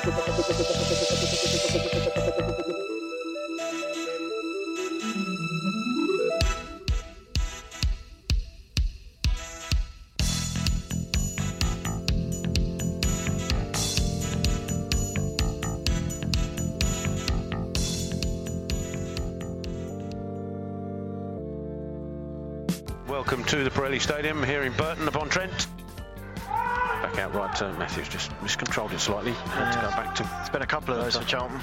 Welcome to the Pirelli Stadium here in Burton upon Trent. Back out right, uh, Matthews just miscontrolled it slightly. Had to go back to. It's been a couple of those for Charlton.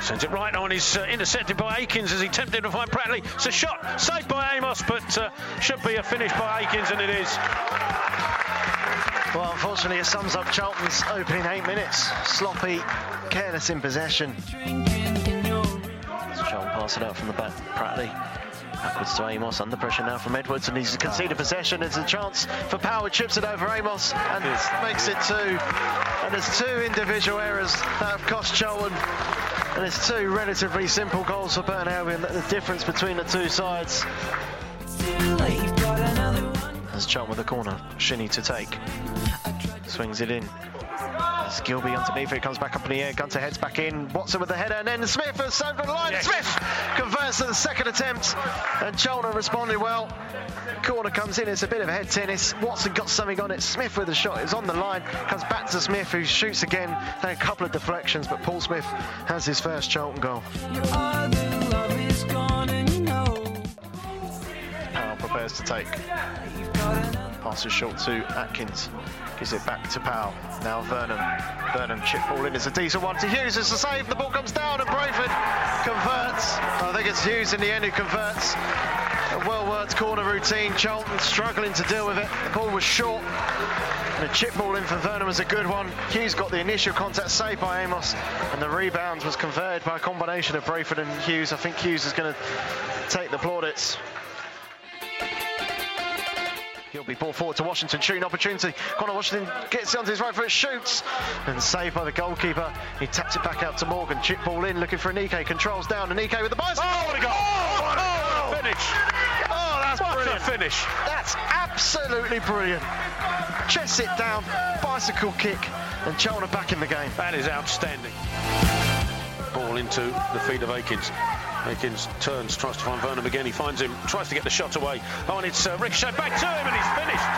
Sends it right on. He's uh, intercepted by Akins as he attempted to find Pratley. It's a shot saved by Amos, but uh, should be a finish by Akins, and it is. Well, unfortunately, it sums up Charlton's opening eight minutes. Sloppy, careless in possession. Charlton pass it out from the back. Pratley backwards to Amos. Under pressure now from Edwards, and he's conceded possession. There's a chance for Power. Chips it over Amos and makes it two. And there's two individual errors that have cost Charlton. And it's two relatively simple goals for Burton Albion. The difference between the two sides. As Charlton with the corner, Shinnie to take. Swings it in. It's Gilbey underneath it, comes back up in the air, Gunter heads back in, Watson with the header, and then Smith has saved the line. Yes. Smith converts to the second attempt, and Charlton responded well. Corner comes in, it's a bit of a head tennis. Watson got something on it, Smith with the shot, it's on the line, comes back to Smith, who shoots again. Then a couple of deflections, but Paul Smith has his first Charlton goal. Powell prepares to take. Passes short to Akins. Gives it back to Powell. Now Vernon. Vernon chip ball in. It's a decent one to Hughes. It's a save. The ball comes down and Brayford converts. I think it's Hughes in the end who converts. A well worked corner routine. Charlton struggling to deal with it. The ball was short. And the chip ball in for Vernon was a good one. Hughes got the initial contact saved by Amos. And the rebound was converted by a combination of Brayford and Hughes. I think Hughes is going to take the plaudits. He'll be ball forward to Washington, shooting opportunity. Conor Washington gets it onto his right foot, shoots, and saved by the goalkeeper. He taps it back out to Morgan. Chip ball in, looking for Aneke. Controls down. Aneke with the bicycle. Oh, what a goal! Oh, what a finish! Oh, that's What brilliant. finish! That's absolutely brilliant. Chest it down, bicycle kick, and Charlton back in the game. That is outstanding. Ball into the feet of Akins. Akins turns, tries to find Vernon again. He finds him, tries to get the shot away. Oh, and it's uh, ricocheted back to him, and he's finished.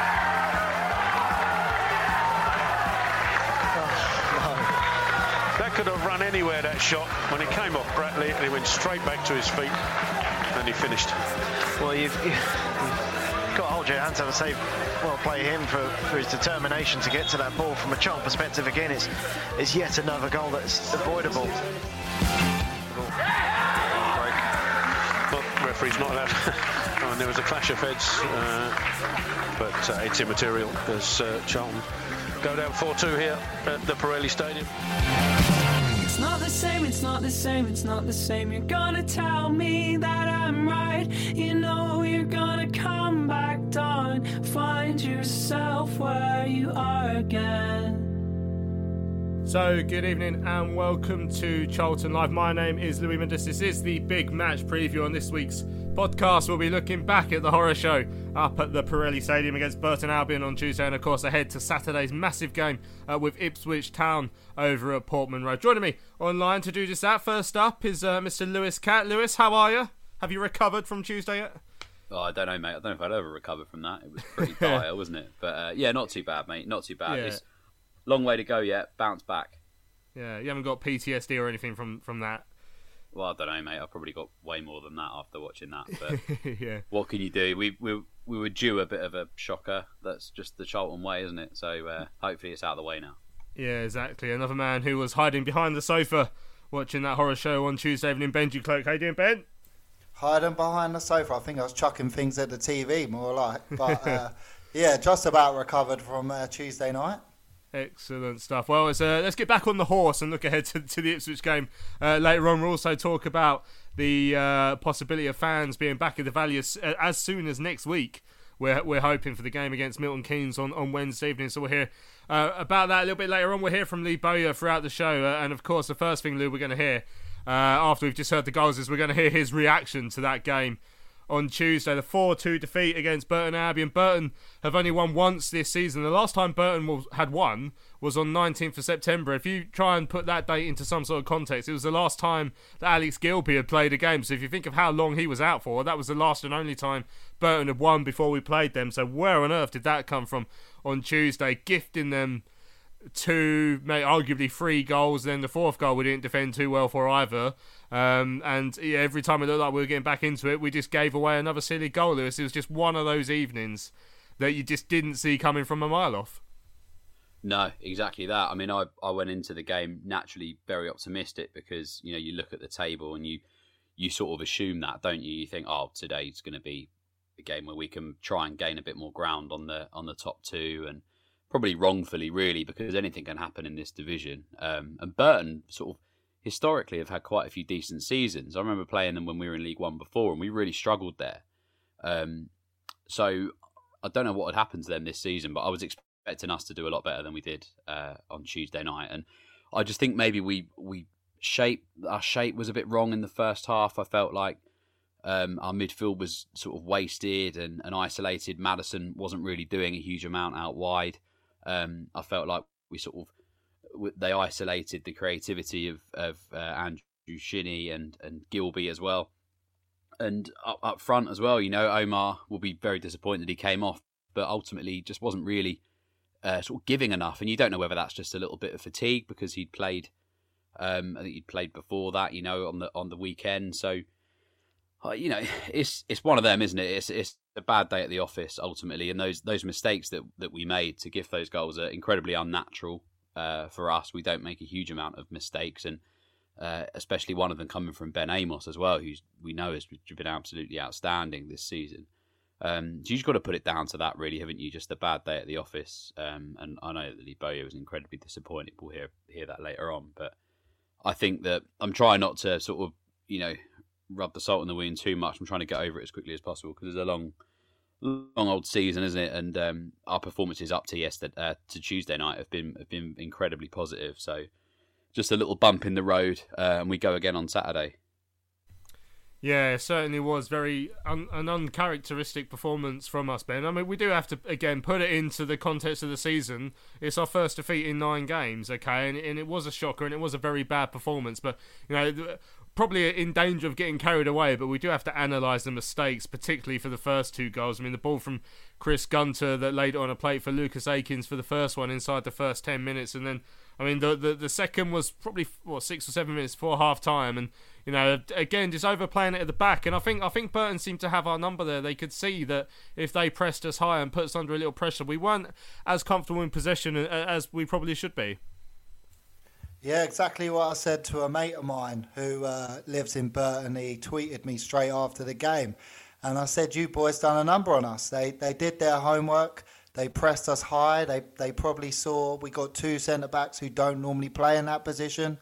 That could have run anywhere, that shot. When it came off Pratley, and he went straight back to his feet, and he finished. Well, you've, you've got to hold your hands up and say, well, play him for, for his determination to get to that ball. From a Charlton perspective, again, it's, it's yet another goal that's avoidable. Well, referee's not allowed. oh, and there was a clash of heads, uh, but uh, it's immaterial as uh, Charlton go down 4-2 here at the Pirelli Stadium. It's not the same, it's not the same, it's not the same. You're gonna tell me that I'm right. You know you're gonna come back down. Find yourself where you are again. So, good evening and welcome to Charlton Live. My name is Louis Mendes. This is the big match preview on this week's podcast. We'll be looking back at the horror show up at the Pirelli Stadium against Burton Albion on Tuesday, and of course, ahead to Saturday's massive game uh, with Ipswich Town over at Portman Road. Joining me online to do just that, first up, is uh, Mr. Lewis Cat. Lewis, how are you? Have you recovered from Tuesday yet? Oh, I don't know, mate. I don't know if I'd ever recover from that. It was pretty dire, wasn't it? But uh, yeah, not too bad, mate. Not too bad. Yeah. It's long way to go yet. Bounce back. Yeah, you haven't got PTSD or anything from, from that. Well, I don't know, mate. I've probably got way more than that after watching that. But yeah. what can you do? We we we were due a bit of a shocker. That's just the Charlton way, isn't it? So uh, hopefully it's out of the way now. Yeah, exactly. Another man who was hiding behind the sofa watching that horror show on Tuesday evening. Benji Cloak. How you doing, Ben? hiding behind the sofa. I think I was chucking things at the TV more like. But uh, yeah, just about recovered from uh, Tuesday night. Excellent stuff. Well, uh, let's get back on the horse and look ahead to, to the Ipswich game uh, later on. We'll also talk about the uh, possibility of fans being back at the Valley as, uh, as soon as next week. We're, we're hoping for the game against Milton Keynes on, on Wednesday evening. So we'll hear uh, about that a little bit later on. We'll hear from Lee Bowyer throughout the show. Uh, and of course, the first thing, Lou, we're going to hear after we've just heard the goals is we're going to hear his reaction to that game on Tuesday. The 4 2 defeat against Burton Albion. Burton have only won once this season. The last time Burton had won was on 19th of September. If you try and put that date into some sort of context, it was the last time that Alex Gilbey had played a game. So if you think of how long he was out for, that was the last and only time Burton had won before we played them. So where on earth did that come from on Tuesday? Gifting them two, arguably three goals. Then the fourth goal we didn't defend too well for either. Um, and yeah, every time it looked like we were getting back into it, we just gave away another silly goal. Lewis, it was just one of those evenings that you just didn't see coming from a mile off. No, exactly that. I mean, I, I went into the game naturally very optimistic because you know you look at the table and you you sort of assume that, don't you? You think, oh, today's going to be a game where we can try and gain a bit more ground on the on the top two and probably wrongfully, really, because anything can happen in this division. Um, and Burton sort of historically have had quite a few decent seasons. I remember playing them when we were in League One before, and we really struggled there. Um, so I don't know what had happened to them this season, but I was expecting us to do a lot better than we did uh, on Tuesday night, and I just think maybe we we shape our shape was a bit wrong in the first half. I felt like. Um, our midfield was sort of wasted and, and isolated. Maddison wasn't really doing a huge amount out wide. Um, I felt like we sort of they isolated the creativity of of uh, Andrew Shinnie and and Gilbey as well, and up, up front as well. You know, Omar will be very disappointed he came off, but ultimately just wasn't really uh, sort of giving enough. And you don't know whether that's just a little bit of fatigue because he'd played. Um, I think he'd played before that, you know, on the on the weekend. So, uh, you know, it's it's one of them, isn't it? It's it's a bad day at the office ultimately, and those those mistakes that that we made to give those goals are incredibly unnatural uh, for us. We don't make a huge amount of mistakes, and uh, especially one of them coming from Ben Amos as well, who's we know has been absolutely outstanding this season. Um, so you've got to put it down to that, really, haven't you? Just a bad day at the office, um, and I know that Lee Bowyer was incredibly disappointed. We'll hear hear that later on, but I think that I'm trying not to sort of you know rub the salt in the wound too much. I'm trying to get over it as quickly as possible because it's a long, long old season, isn't it? And um, our performances up to yesterday, uh, to Tuesday night, have been have been incredibly positive. So just a little bump in the road, uh, and we go again on Saturday. Yeah, it certainly was very un- an uncharacteristic performance from us, Ben. I mean, we do have to again put it into the context of the season. It's our first defeat in nine games, okay, and, and it was a shocker and it was a very bad performance. But you know, probably in danger of getting carried away, but we do have to analyse the mistakes, particularly for the first two goals. I mean, the ball from Chris Gunter that laid it on a plate for Lucas Akins for the first one inside the first 10 minutes, and then, I mean, the the, the second was probably, what, six or seven minutes before half time, and, you know, again, just overplaying it at the back. And I think I think Burton seemed to have our number there. They could see that if they pressed us high and put us under a little pressure, we weren't as comfortable in possession uh, as we probably should be. Yeah, exactly what I said to a mate of mine who uh, lives in Burton. He tweeted me straight after the game. And I said, You boys done a number on us. They, they did their homework. They pressed us high. They, they probably saw we got two centre backs who don't normally play in that position.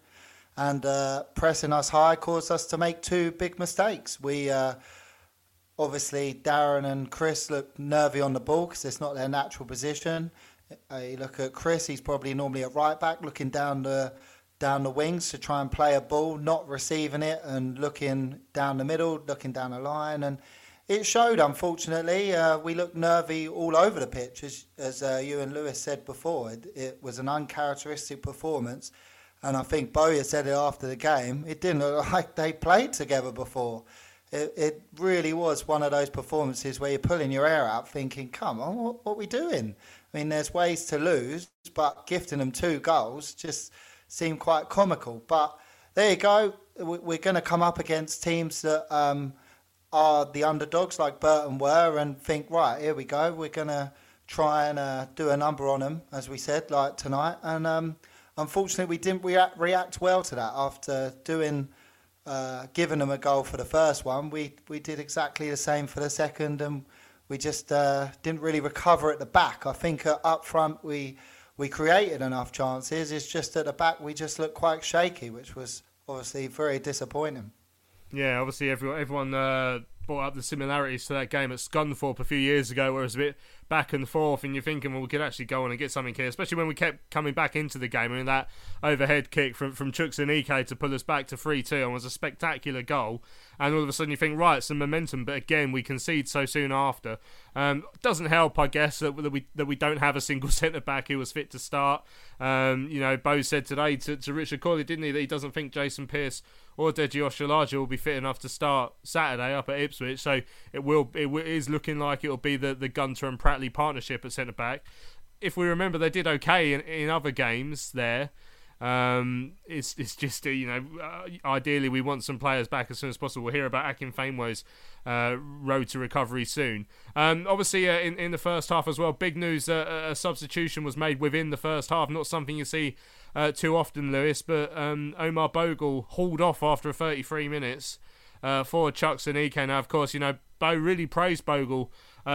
And uh, pressing us high caused us to make two big mistakes. We uh, obviously, Darren and Chris look nervy on the ball because it's not their natural position. Uh, you look at Chris, he's probably normally a right back looking down the down the wings to try and play a ball, not receiving it and looking down the middle, looking down the line. And it showed, unfortunately. Uh, we looked nervy all over the pitch, as, as uh, you and Lewis said before. It, it, was an uncharacteristic performance. And I think Bowyer said it after the game. It didn't look like they played together before. It, it really was one of those performances where you're pulling your hair out thinking, come on, what, what are we doing? I mean, there's ways to lose, but gifting them two goals just seem quite comical. But there you go. We're going to come up against teams that um, are the underdogs, like Burton were, and think, right, here we go. We're going to try and uh, do a number on them, as we said, like tonight. And um, unfortunately, we didn't react, react well to that after doing. Uh, giving them a goal for the first one, we we did exactly the same for the second, and we just uh, didn't really recover at the back. I think uh, up front we we created enough chances. It's just at the back we just looked quite shaky, which was obviously very disappointing. Yeah, obviously everyone everyone uh, brought up the similarities to that game at Scunthorpe a few years ago, where it was a bit back and forth, and you're thinking, well, we could actually go on and get something here, especially when we kept coming back into the game. I mean, that overhead kick from from Chuks Aneke to pull us back to 3 2 and was a spectacular goal. And all of a sudden you think, right, some momentum, but again, we concede so soon after. Um, doesn't help, I guess, that, that we that we don't have a single centre back who was fit to start. Um, you know, Bo said today to, to Richard Cawley, didn't he, that he doesn't think Jason Pearce or Deji Oshilaja will be fit enough to start Saturday up at Ipswich. So it will it is looking like it will be the the Gunter and Pratley partnership at centre back. If we remember, they did okay in, in other games there. Um, it's it's just uh, you know uh, ideally we want some players back as soon as possible. We'll hear about Akinfenwa's uh, road to recovery soon. Um, obviously uh, in in the first half as well, big news: uh, a substitution was made within the first half. Not something you see uh, too often, Lewis. But um, Omar Bogle hauled off after 33 minutes for Chuks Aneke. Now, of course, you know Bo really praised Bogle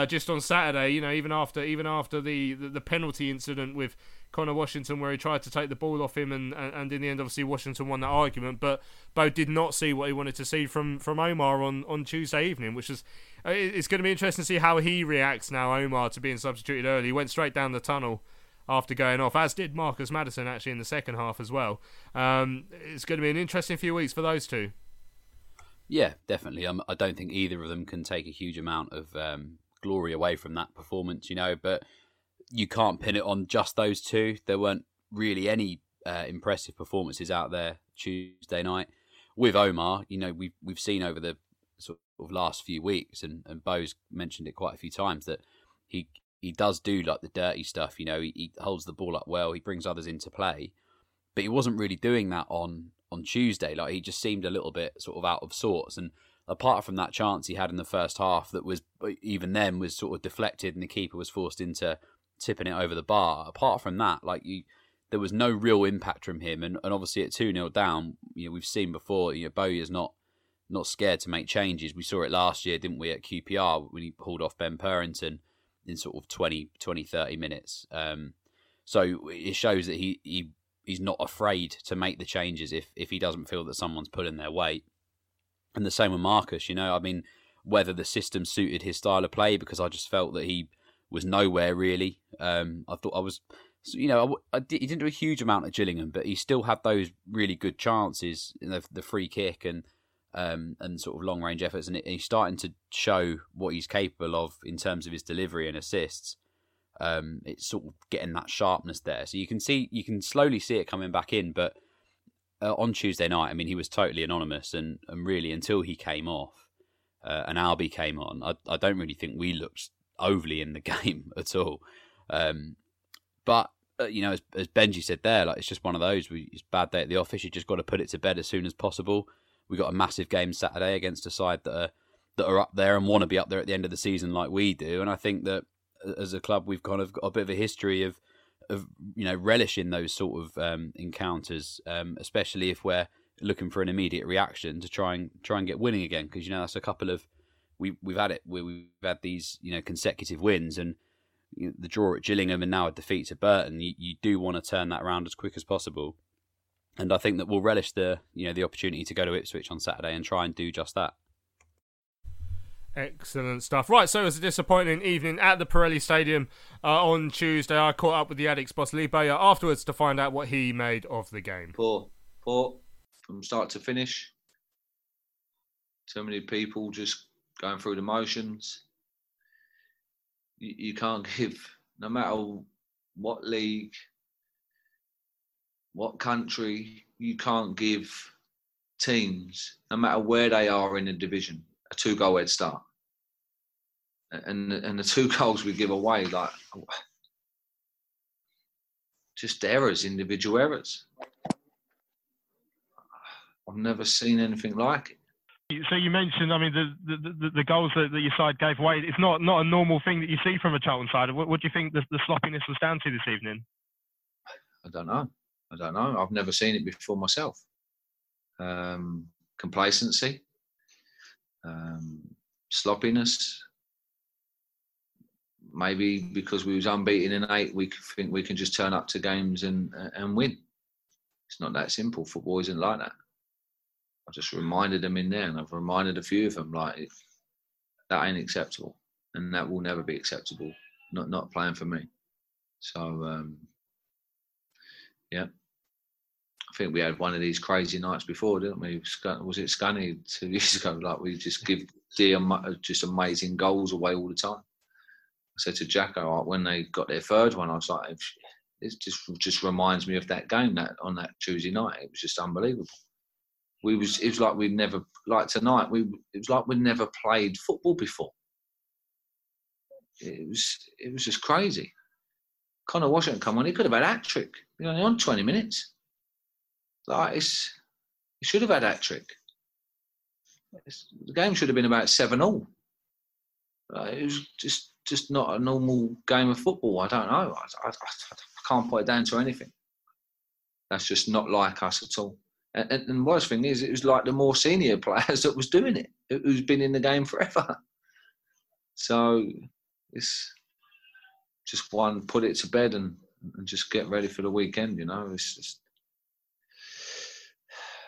just on Saturday. You know even after even after the, the, the penalty incident with Conor Washington where he tried to take the ball off him, and, and, in the end, obviously, Washington won that argument. But Bo did not see what he wanted to see from, from Omar on, on Tuesday evening, which is uh, it's going to be interesting to see how he reacts now, Omar, to being substituted early. He went straight down the tunnel after going off, as did Marcus Maddison actually in the second half as well. Um, it's going to be an interesting few weeks for those two. Yeah, definitely. Um, I don't think either of them can take a huge amount of um, glory away from that performance, you know, but you can't pin it on just those two. There weren't really any uh, impressive performances out there Tuesday night. With Omar, you know, we've we've seen over the sort of last few weeks, and and Bo's mentioned it quite a few times that he he does do like the dirty stuff. You know, he, he holds the ball up well, he brings others into play, but he wasn't really doing that on on Tuesday. Like he just seemed a little bit sort of out of sorts, and apart from that chance he had in the first half, that was even then was sort of deflected, and the keeper was forced into tipping it over the bar. Apart from that, like you, there was no real impact from him, and, and obviously at two 0 down, you know we've seen before. You know Bowyer's not not scared to make changes. We saw it last year, didn't we, at QPR when he pulled off Ben Purrington in sort of 20, 20 30 minutes. Um, so it shows that he, he he's not afraid to make the changes if if he doesn't feel that someone's pulling their weight. And the same with Marcus. You know, I mean, whether the system suited his style of play, because I just felt that he was nowhere really. Um, I thought I was, you know, I, I did, he didn't do a huge amount at Gillingham, but he still had those really good chances, know, the free kick and um, and sort of long range efforts, and he's starting to show what he's capable of in terms of his delivery and assists. Um, it's sort of getting that sharpness there, so you can see you can slowly see it coming back in. But uh, on Tuesday night, I mean, he was totally anonymous, and, and really until he came off uh, and Albie came on, I, I don't really think we looked overly in the game at all. Um, but uh, you know, as, as, Benji said there, like it's just one of those. We, it's bad day at the office. You just got to put it to bed as soon as possible. We got a massive game Saturday against a side that are that are up there and want to be up there at the end of the season like we do. And I think that as a club, we've kind of got a bit of a history of of you know relishing those sort of um, encounters, um, especially if we're looking for an immediate reaction to try and try and get winning again. Because you know that's a couple of we we've had it where we've had these you know consecutive wins and you know, the draw at Gillingham and now a defeat to Burton. You, you do want to turn that around as quick as possible, and I think that we'll relish the you know the opportunity to go to Ipswich on Saturday and try and do just that. Excellent stuff. Right, so it was a disappointing evening at the Pirelli Stadium uh, on Tuesday. I caught up with the Addicks boss Lee Bowyer afterwards to find out what he made of the game. Poor, poor, from start to finish. So many people just going through the motions. You, you can't give, no matter what league, what country, you can't give teams, no matter where they are in the division, a two goal head start. And and the two goals we give away, like just errors, individual errors. I've never seen anything like it. So you mentioned, I mean, the the, the goals that, that your side gave away. It's not not a normal thing that you see from a Charlton side. What, what do you think the, the sloppiness was down to this evening? I don't know. I don't know. I've never seen it before myself. Um, complacency, um, sloppiness. Maybe because we was unbeaten in eight, we think we can just turn up to games and and win. It's not that simple. Football isn't like that. I just reminded them in there, and I've reminded a few of them like that ain't acceptable, and that will never be acceptable. Not not playing for me. So um, yeah, I think we had one of these crazy nights before, didn't we? Was it Scunny two years ago? Like we just give dear just amazing goals away all the time. I said to Jacko when they got their third one, I was like, it just just reminds me of that game that on that Tuesday night. It was just unbelievable. We was it was like we'd never like tonight. We it was like we'd never played football before. It was it was just crazy. Conor Washington come on. He could have had hat trick. He only on twenty minutes. Like it's, he should have had hat trick. The game should have been about seven all. Like, it was just just not a normal game of football. I don't know. I, I, I can't put it down to anything. That's just not like us at all. And, and, the worst thing is, it was like the more senior players that was doing it, who's been in the game forever. So it's just one, put it to bed and, and just get ready for the weekend. You know, it's just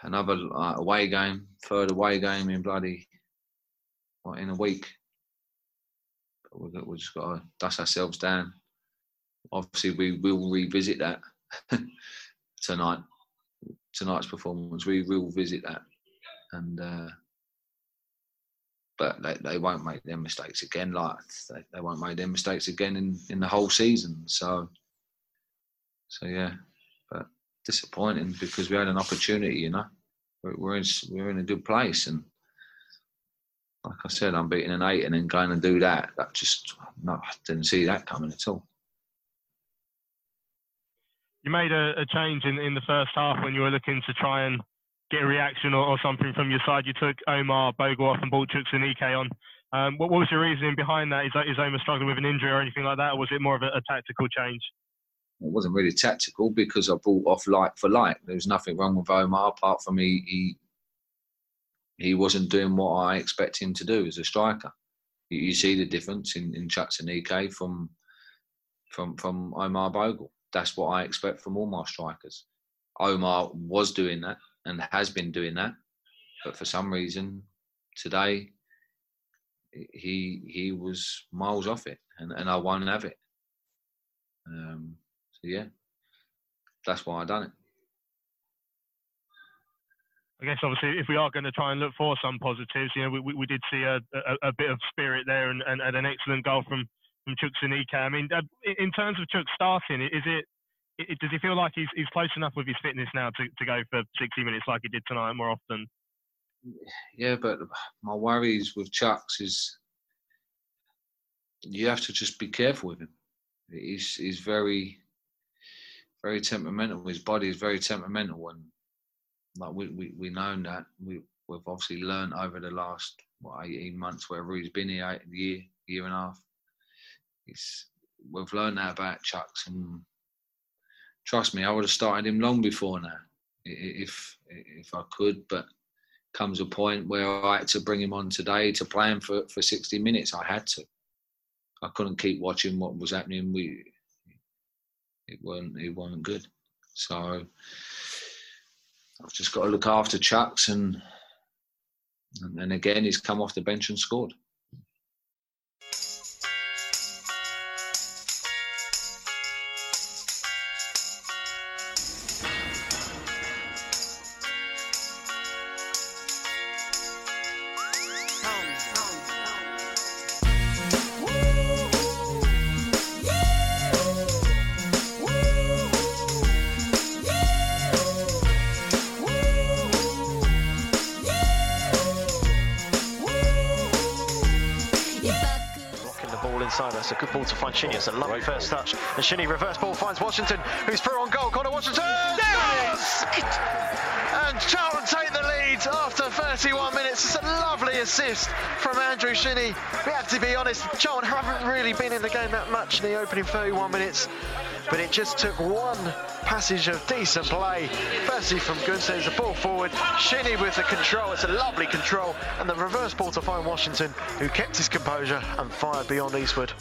another away game, third away game in bloody what, in a week. But we we just got to dust ourselves down. Obviously, we will revisit that tonight. Tonight's performance, we will visit that, and uh, but they, they won't make their mistakes again. Like they, they won't make their mistakes again in, in the whole season. So, so yeah, but disappointing because we had an opportunity. You know, we're, we're in we're in a good place, and like I said, I'm beating an eight and then going and do that. That just no, I didn't see that coming at all. You made a, a change in, in the first half when you were looking to try and get a reaction or, or something from your side. You took Omar Bogle off and brought Chukwuemeka on. Um, what, what, was your reasoning behind that? Is, is Omar struggling with an injury or anything like that, or was it more of a, a tactical change? It wasn't really tactical because I brought off like for like. There was nothing wrong with Omar apart from he, he he wasn't doing what I expect him to do as a striker. You, see the difference in, in Chukwuemeka from from from Omar Bogle. That's what I expect from all my strikers. Omar was doing that and has been doing that, but for some reason today he he was miles off it, and, and I won't have it. Um, so yeah, that's why I done it. I guess obviously if we are going to try and look for some positives, you know, we, we did see a, a, a bit of spirit there and, and, and, an excellent goal from from Chukwuemeka. I mean, uh, in terms of Chuk starting, is it, it, does he feel like he's he's close enough with his fitness now to, to go for 60 minutes like he did tonight more often? Yeah, but my worries with Chuks is you have to just be careful with him. He's he's very very temperamental. His body is very temperamental, and like we we we known that we we've obviously learned over the last what eighteen months, wherever he's been here, eight, year year and a half. He's we've learned that about Chuks, and trust me, I would have started him long before now if if I could, but comes a point where I had to bring him on today to play him for, for 60 minutes. I had to. I couldn't keep watching what was happening. We it weren't it wasn't good. So I've just got to look after Chuks, and and again he's come off the bench and scored. Shinnie. It's a lovely first touch. And Shinnie reverse ball finds Washington, who's through on goal. Conor Washington! Yes! And Charlton take the lead after 31 minutes. It's a lovely assist from Andrew Shinnie. We have to be honest, Charlton haven't really been in the game that much in the opening 31 minutes but it just took one passage of decent play. Firstly from Gunston, the ball forward, Shinnie with the control, it's a lovely control, and the reverse ball to find Washington, who kept his composure and fired beyond Eastwood.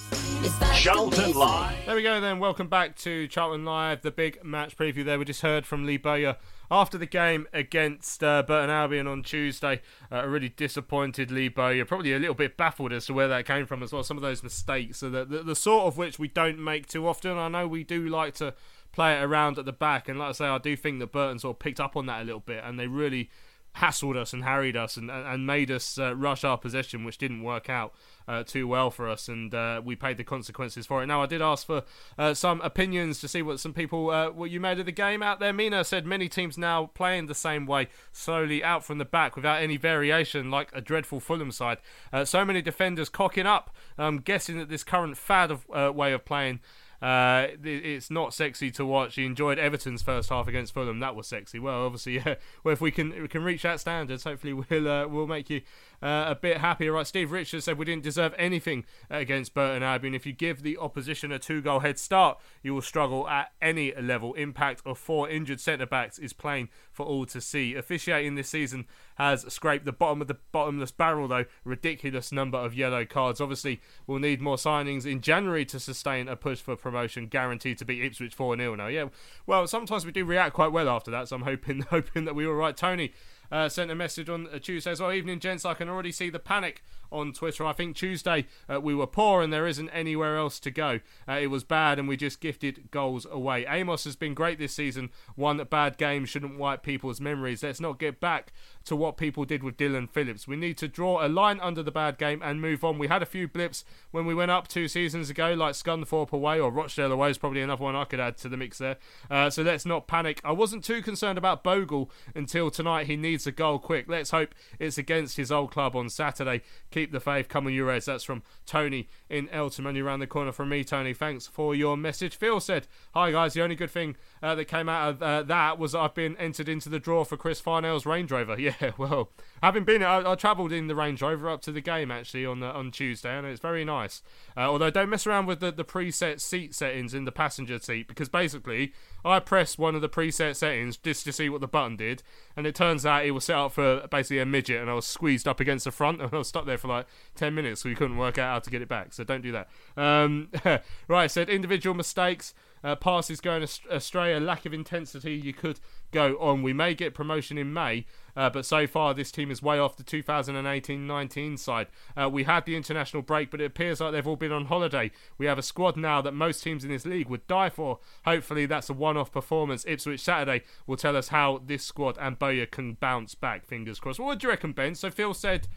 Charlton Live. There we go then, welcome back to Charlton Live, the big match preview there. We just heard from Lee Bowyer after the game against uh, Burton Albion on Tuesday, uh, a really disappointed Lee Bowyer, probably a little bit baffled as to where that came from as well. Some of those mistakes, so the, the, the sort of which we don't make too often. I know we do like to play it around at the back, and like I say, I do think that Burton sort of picked up on that a little bit, and they really hassled us and harried us and, and made us uh, rush our possession, which didn't work out uh, too well for us, and uh, we paid the consequences for it. Now, I did ask for uh, some opinions to see what some people uh, what you made of the game out there. Mina said many teams now playing the same way, slowly out from the back without any variation, like a dreadful Fulham side. Uh, so many defenders cocking up. I'm guessing that this current fad of way of playing uh, it's not sexy to watch. He enjoyed Everton's first half against Fulham. That was sexy. Well, obviously, yeah. Well, if we can we can reach that standards, hopefully we'll uh, we'll make you uh, a bit happier. Right, Steve Richards said we didn't deserve anything against Burton Albion. If you give the opposition a two goal head start, you will struggle at any level. Impact of four injured centre backs is plain for all to see. Officiating this season has scraped the bottom of the bottomless barrel, though. Ridiculous number of yellow cards. Obviously, we'll need more signings in January to sustain a push for promotion, guaranteed to beat Ipswich 4 0 now. Yeah, well, sometimes we do react quite well after that, so I'm hoping, hoping that we were right. Tony uh, sent a message on Tuesday as well. Evening, gents. I can already see the panic on Twitter. I think Tuesday uh, we were poor and there isn't anywhere else to go. Uh, it was bad and we just gifted goals away. Amos has been great this season. One bad game shouldn't wipe people's memories. Let's not get back to what people did with Dillon Phillips. We need to draw a line under the bad game and move on. We had a few blips when we went up two seasons ago, like Scunthorpe away or Rochdale away is probably another one I could add to the mix there. Uh, so let's not panic. I wasn't too concerned about Bogle until tonight. He needs a goal quick. Let's hope it's against his old club on Saturday. The faith. Come on, you Reds. That's from Tony in Eltham. Only around the corner from me, Tony. Thanks for your message. Phil said, Hi, guys. The only good thing uh, that came out of uh, that was I've been entered into the draw for Chris Farnell's Range Rover. Yeah, well, having been, I, I travelled in the Range Rover up to the game actually on the, on Tuesday, and it's very nice. Uh, although, don't mess around with the, the preset seat settings in the passenger seat because basically, I pressed one of the preset settings just to see what the button did, and it turns out it was set up for basically a midget, and I was squeezed up against the front, and I was stuck there for like 10 minutes, so we couldn't work out how to get it back. So don't do that. Um, right, said individual mistakes. Uh, passes going astray, a lack of intensity. You could go on. We may get promotion in May, uh, but so far this team is way off the 2018-19 side. Uh, we had the international break, but it appears like they've all been on holiday. We have a squad now that most teams in this league would die for. Hopefully that's a one-off performance. Ipswich Saturday will tell us how this squad and Bowyer can bounce back. Fingers crossed. What do you reckon, Ben? So Phil said.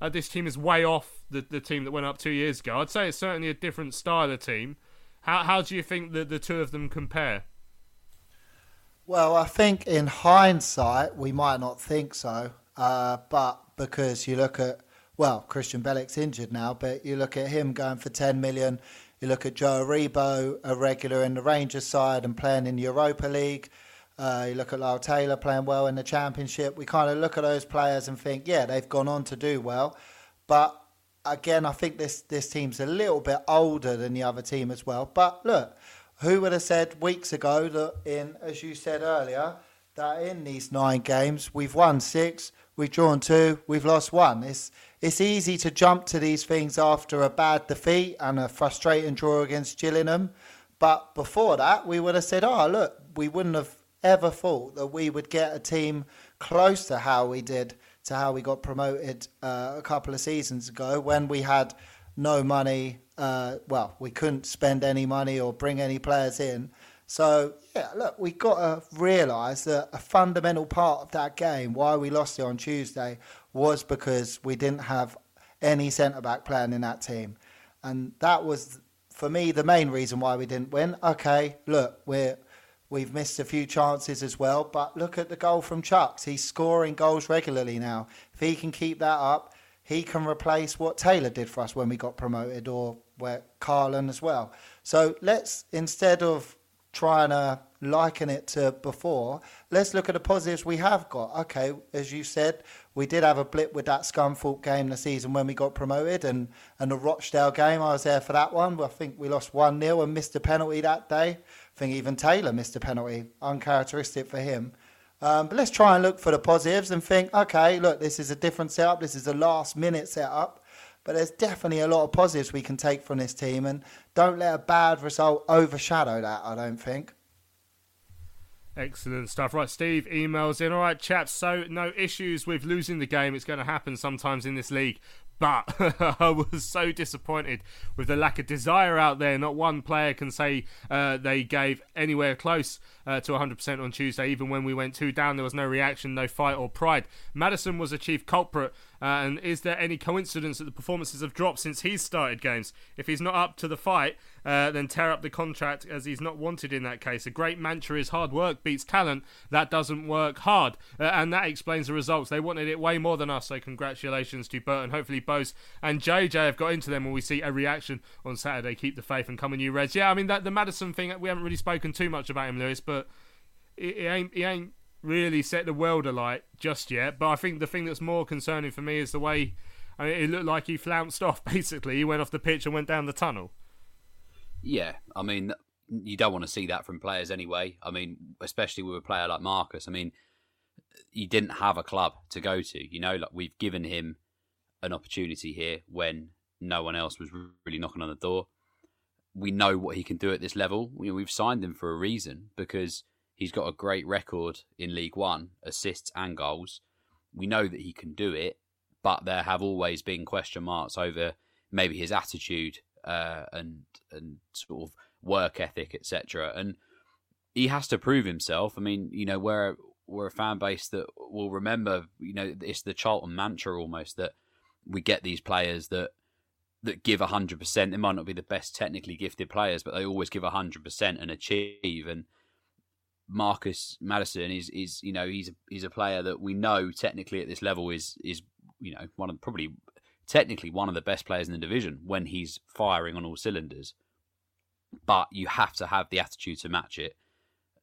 Uh, this team is way off the, the team that went up two years ago. I'd say it's certainly a different style of team. How how do you think that the two of them compare? Well, I think in hindsight we might not think so, uh, but because you look at well, Christian Bielik's injured now, but you look at him going for 10 million. You look at Joe Aribo, a regular in the Rangers side and playing in the Europa League. Uh, you look at Lyle Taylor playing well in the Championship. We kind of look at those players and think, yeah, they've gone on to do well. But again, I think this this team's a little bit older than the other team as well. But look, who would have said weeks ago that in, as you said earlier, that in these nine games we've won six, we've drawn two, we've lost one. It's it's easy to jump to these things after a bad defeat and a frustrating draw against Gillingham. But before that, we would have said, oh, look, we wouldn't have ever thought that we would get a team close to how we did to how we got promoted uh, a couple of seasons ago when we had no money. Uh, well, we couldn't spend any money or bring any players in. So, yeah, look, we got to realise that a fundamental part of that game, why we lost it on Tuesday, was because we didn't have any centre back playing in that team. And that was, for me, the main reason why we didn't win. Okay, look, we're We've missed a few chances as well, but look at the goal from Chuks. He's scoring goals regularly now. If he can keep that up, he can replace what Taylor did for us when we got promoted, or where Karlan as well. So let's instead of trying to liken it to before, let's look at the positives we have got. Okay, as you said, we did have a blip with that Scunthorpe game the season when we got promoted, and and the Rochdale game. I was there for that one. I think we lost one 0 and missed a penalty that day. Think even Taylor missed a penalty, uncharacteristic for him. Um, but let's try and look for the positives and think, okay, look, this is a different setup. This is a last minute setup. But there's definitely a lot of positives we can take from this team. And don't let a bad result overshadow that, I don't think. Excellent stuff. Right, Steve emails in. All right, chaps. So, no issues with losing the game. It's going to happen sometimes in this league. But I was so disappointed with the lack of desire out there. Not one player can say uh, they gave anywhere close uh, to 100% on Tuesday. Even when we went two down, there was no reaction, no fight or pride. Maddison was a chief culprit. And is there any coincidence that the performances have dropped since he's started games? If he's not up to the fight, uh, then tear up the contract as he's not wanted in that case. A great mantra is hard work beats talent. That doesn't work hard. Uh, and that explains the results. They wanted it way more than us. So congratulations to Burton. Hopefully Bose and JJ have got into them when we see a reaction on Saturday. Keep the faith and come on you Reds. Yeah, I mean that the Maddison thing we haven't really spoken too much about him, Lewis, but he ain't he ain't really set the world alight just yet. But I think the thing that's more concerning for me is the way I mean, it looked like he flounced off. Basically, he went off the pitch and went down the tunnel. Yeah, I mean, you don't want to see that from players anyway. I mean, especially with a player like Marcus. I mean, he didn't have a club to go to. You know, like we've given him an opportunity here when no one else was really knocking on the door. We know what he can do at this level. We've signed him for a reason because he's got a great record in League One, assists and goals. We know that he can do it, but there have always been question marks over maybe his attitude uh, and and sort of work ethic, etc. And he has to prove himself. I mean, you know, we're we're a fan base that will remember. You know, it's the Charlton mantra almost that we get these players that that give hundred percent. They might not be the best technically gifted players, but they always give hundred percent and achieve. And Marcus Maddison is is you know he's a, he's a player that we know technically at this level is is you know one of probably technically one of the best players in the division when he's firing on all cylinders. But you have to have the attitude to match it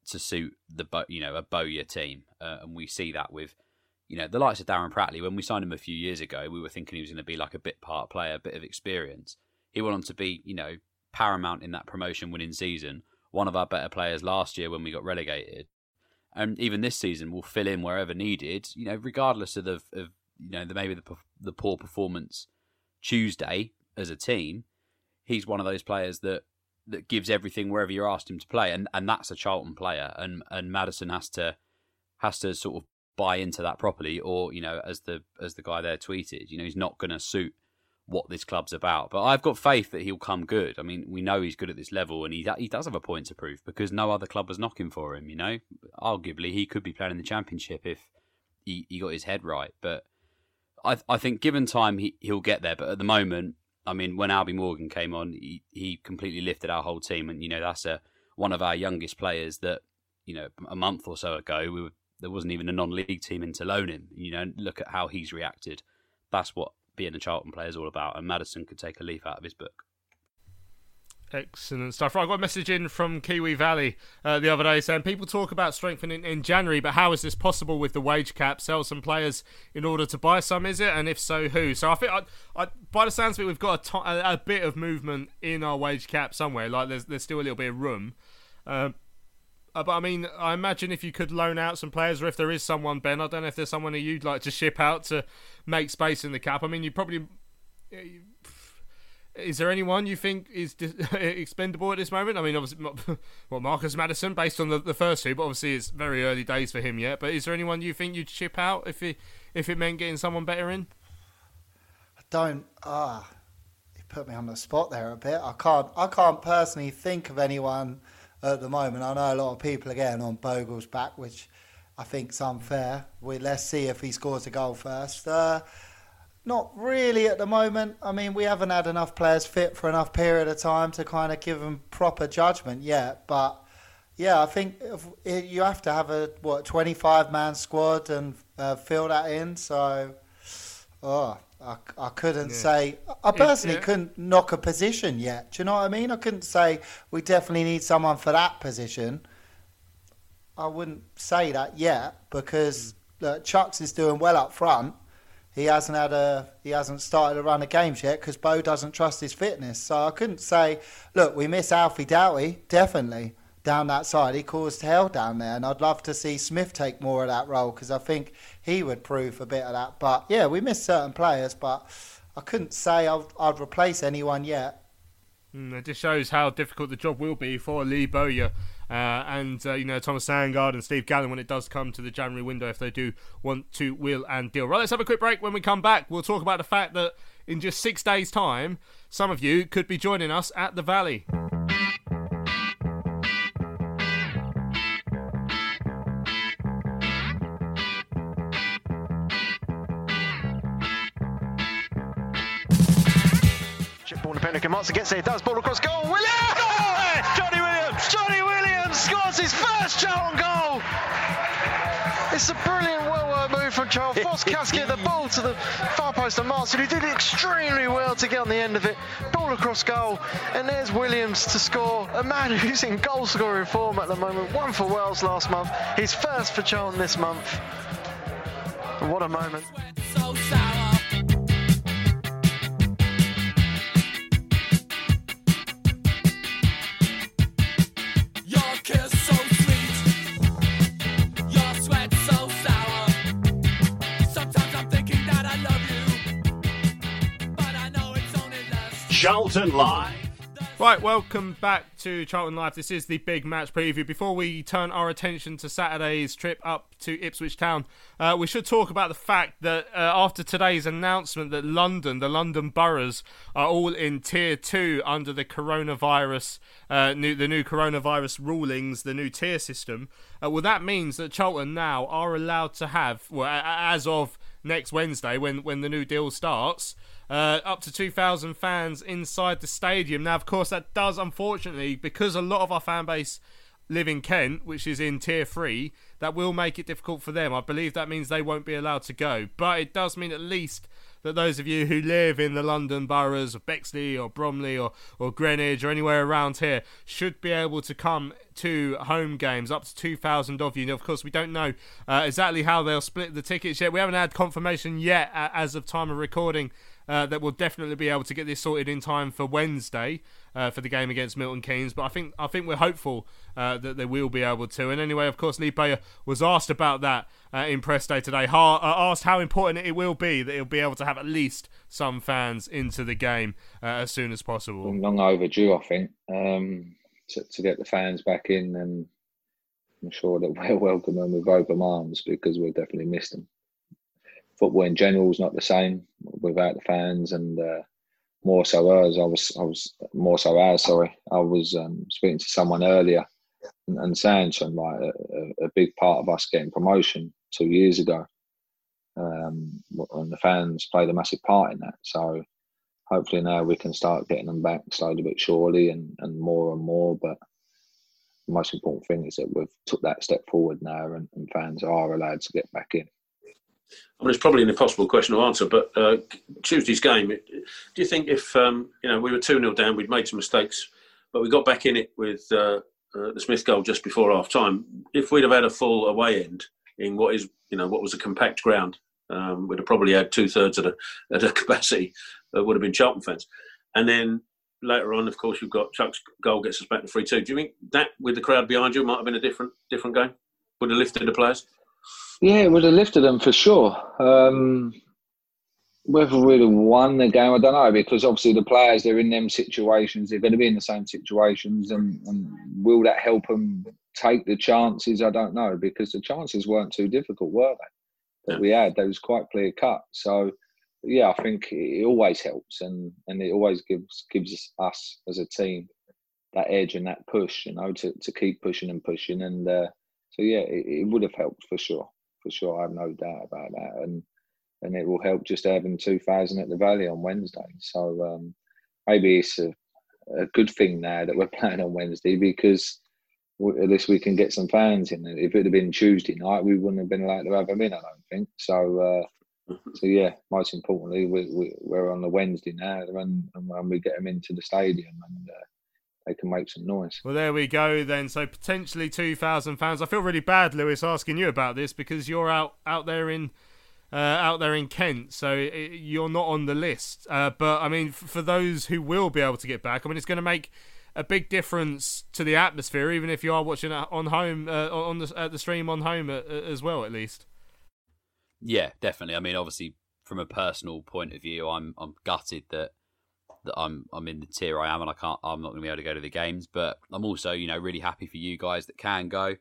to suit the you know a Bowyer team, uh, and we see that with you know the likes of Darren Pratley. When we signed him a few years ago, we were thinking he was going to be like a bit part player, a bit of experience. He went on to be you know paramount in that promotion winning season, one of our better players last year when we got relegated, and even this season will fill in wherever needed. You know, regardless of the of you know the, maybe the the poor performance Tuesday as a team, he's one of those players that that gives everything wherever you're asked him to play, and and that's a Charlton player, and and Maddison has to has to sort of buy into that properly, or you know, as the as the guy there tweeted, you know, he's not going to suit what this club's about. But I've got faith that he'll come good. I mean, we know he's good at this level, and he he does have a point to prove because no other club was knocking for him. You know, arguably he could be playing in the championship if he, he got his head right. But I I think given time he he'll get there. But at the moment, I mean, when Albie Morgan came on, he, he completely lifted our whole team, and you know that's a one of our youngest players that you know a month or so ago we were, there wasn't even a non-league team in to loan him. You know, look at how he's reacted. That's what being a Charlton player is all about, and Maddison could take a leaf out of his book. Excellent stuff. Right, I got a message in from Kiwi Valley uh, the other day saying people talk about strengthening in January, but how is this possible with the wage cap? Sell some players in order to buy some, is it? And if so, who? So I think, I, I, by the sounds of it, we've got a, a, bit of movement in our wage cap somewhere. Like there's there's still a little bit of room. Uh, uh, but I mean, I imagine if you could loan out some players, or if there is someone, Ben, I don't know if there's someone who you'd like to ship out to make space in the cap. I mean, you probably. You, is there anyone you think is expendable at this moment? I mean, obviously, well, Marcus Maddison, based on the, the first two, but obviously it's very early days for him yet. But is there anyone you think you'd ship out if it if it meant getting someone better in? I don't. Ah, you put me on the spot there a bit. I can't. I can't personally think of anyone at the moment. I know a lot of people are getting on Bogle's back, which I think's unfair. We let's see if he scores a goal first. Uh, not really at the moment. I mean, we haven't had enough players fit for enough period of time to kind of give them proper judgment yet. But yeah, I think if, you have to have a what twenty-five man squad and uh, fill that in. So, oh, I, I couldn't yeah. say. I personally yeah. couldn't knock a position yet. Do you know what I mean? I couldn't say we definitely need someone for that position. I wouldn't say that yet because uh, Chuks is doing well up front he hasn't had a he hasn't started a run of games yet because Bo doesn't trust his fitness. So I couldn't say, look, we miss Alfie Doughty definitely down that side. He caused hell down there, and I'd love to see Smith take more of that role because I think he would prove a bit of that. But yeah, we miss certain players, but I couldn't say I'd, I'd replace anyone yet. Mm, it just shows how difficult the job will be for Lee Bowyer uh, and uh, you know Thomas Sandgaard and Steve Gallen when it does come to the January window if they do want to will and deal. Right, let's have a quick break. When we come back, we'll talk about the fact that in just six days' time, some of you could be joining us at the Valley. Chip ball to Pelican. Marks gets there. Does ball across goal. Williams! Oh, Johnny Williams! Johnny Williams scores his first Charlton goal. It's a brilliant, well-worked move from Charles Foss get the ball to the far post of Martin, who did extremely well to get on the end of it. Ball across goal, and there's Williams to score. A man who's in goal-scoring form at the moment. One for Wales last month. His first for Charlton this month. What a moment. Charlton Live. Right, welcome back to Charlton Live. This is the big match preview. Before we turn our attention to Saturday's trip up to Ipswich Town, uh, we should talk about the fact that uh, after today's announcement that London, the London boroughs, are all in tier two under the coronavirus, uh, new, the new coronavirus rulings, the new tier system. Uh, well, that means that Charlton now are allowed to have, well, as of next Wednesday when when the new deal starts. Uh, up to 2,000 fans inside the stadium. Now, of course, that does unfortunately because a lot of our fan base live in Kent, which is in tier three. That will make it difficult for them. I believe that means they won't be allowed to go, but it does mean at least that those of you who live in the London boroughs of Bexley or Bromley or, or Greenwich or anywhere around here should be able to come to home games, up to 2,000 of you. Now, of course, we don't know uh, exactly how they'll split the tickets yet. We haven't had confirmation yet uh, as of time of recording. Uh, that we'll definitely be able to get this sorted in time for Wednesday uh, for the game against Milton Keynes. But I think I think we're hopeful uh, that they will be able to. And anyway, of course, Bowyer was asked about that uh, in press day today. Ha- uh, asked how important it will be that he'll be able to have at least some fans into the game uh, as soon as possible. long overdue, I think, um, to, to get the fans back in, and I'm sure that we'll welcome them with open arms because we've definitely missed them. Football in general is not the same without the fans, and uh, more so ours. I was, I was more so ours. Sorry, I was um, speaking to someone earlier and, and saying him like a, a, a big part of us getting promotion two years ago, um, and the fans played a massive part in that. So hopefully now we can start getting them back slowly but surely and, and more and more. But the most important thing is that we've took that step forward now and, and fans are allowed to get back in. I mean, it's probably an impossible question to answer, but uh, Tuesday's game. Do you think if um, you know we were two 0 down, we'd made some mistakes, but we got back in it with uh, uh, the Smith goal just before half time? If we'd have had a full away end in what is you know what was a compact ground, um, we'd have probably had two thirds of the, of the capacity that would have been Charlton fans, and then later on, of course, you've got Chuks goal gets us back to three two. Do you think that with the crowd behind you might have been a different different game? Would have lifted the players? Yeah, it would have lifted them for sure. Um, whether we'd have won the game, I don't know, because obviously the players they're in them situations, they're going to be in the same situations, and, and will that help them take the chances? I don't know, because the chances weren't too difficult, were they? That we had, they was quite clear cut. So yeah, I think it always helps, and and it always gives gives us as a team that edge and that push, you know, to, to keep pushing and pushing, and uh, so yeah, it, it would have helped for sure for sure. I have no doubt about that, and and it will help just having two thousand at the Valley on Wednesday. So um, maybe it's a, a, good thing now that we're playing on Wednesday because at least we can get some fans in. If it had been Tuesday night, we wouldn't have been allowed to have them in. I don't think so. Uh, so yeah, most importantly, we, we, we're on the Wednesday now, and, and we get them into the stadium and. Uh, they can make some noise. Well, there we go then. So potentially 2,000 fans. I feel really bad, Lewis, asking you about this because you're out out there in uh, out there in Kent, so it, you're not on the list. Uh, but I mean, f- for those who will be able to get back, I mean, it's going to make a big difference to the atmosphere, even if you are watching on home uh, on the at the stream on home uh, as well, at least. Yeah, definitely. I mean, obviously, from a personal point of view, I'm I'm gutted that that I'm I'm in the tier I am, and I can't. I'm not going to be able to go to the games. But I'm also, you know, really happy for you guys that can go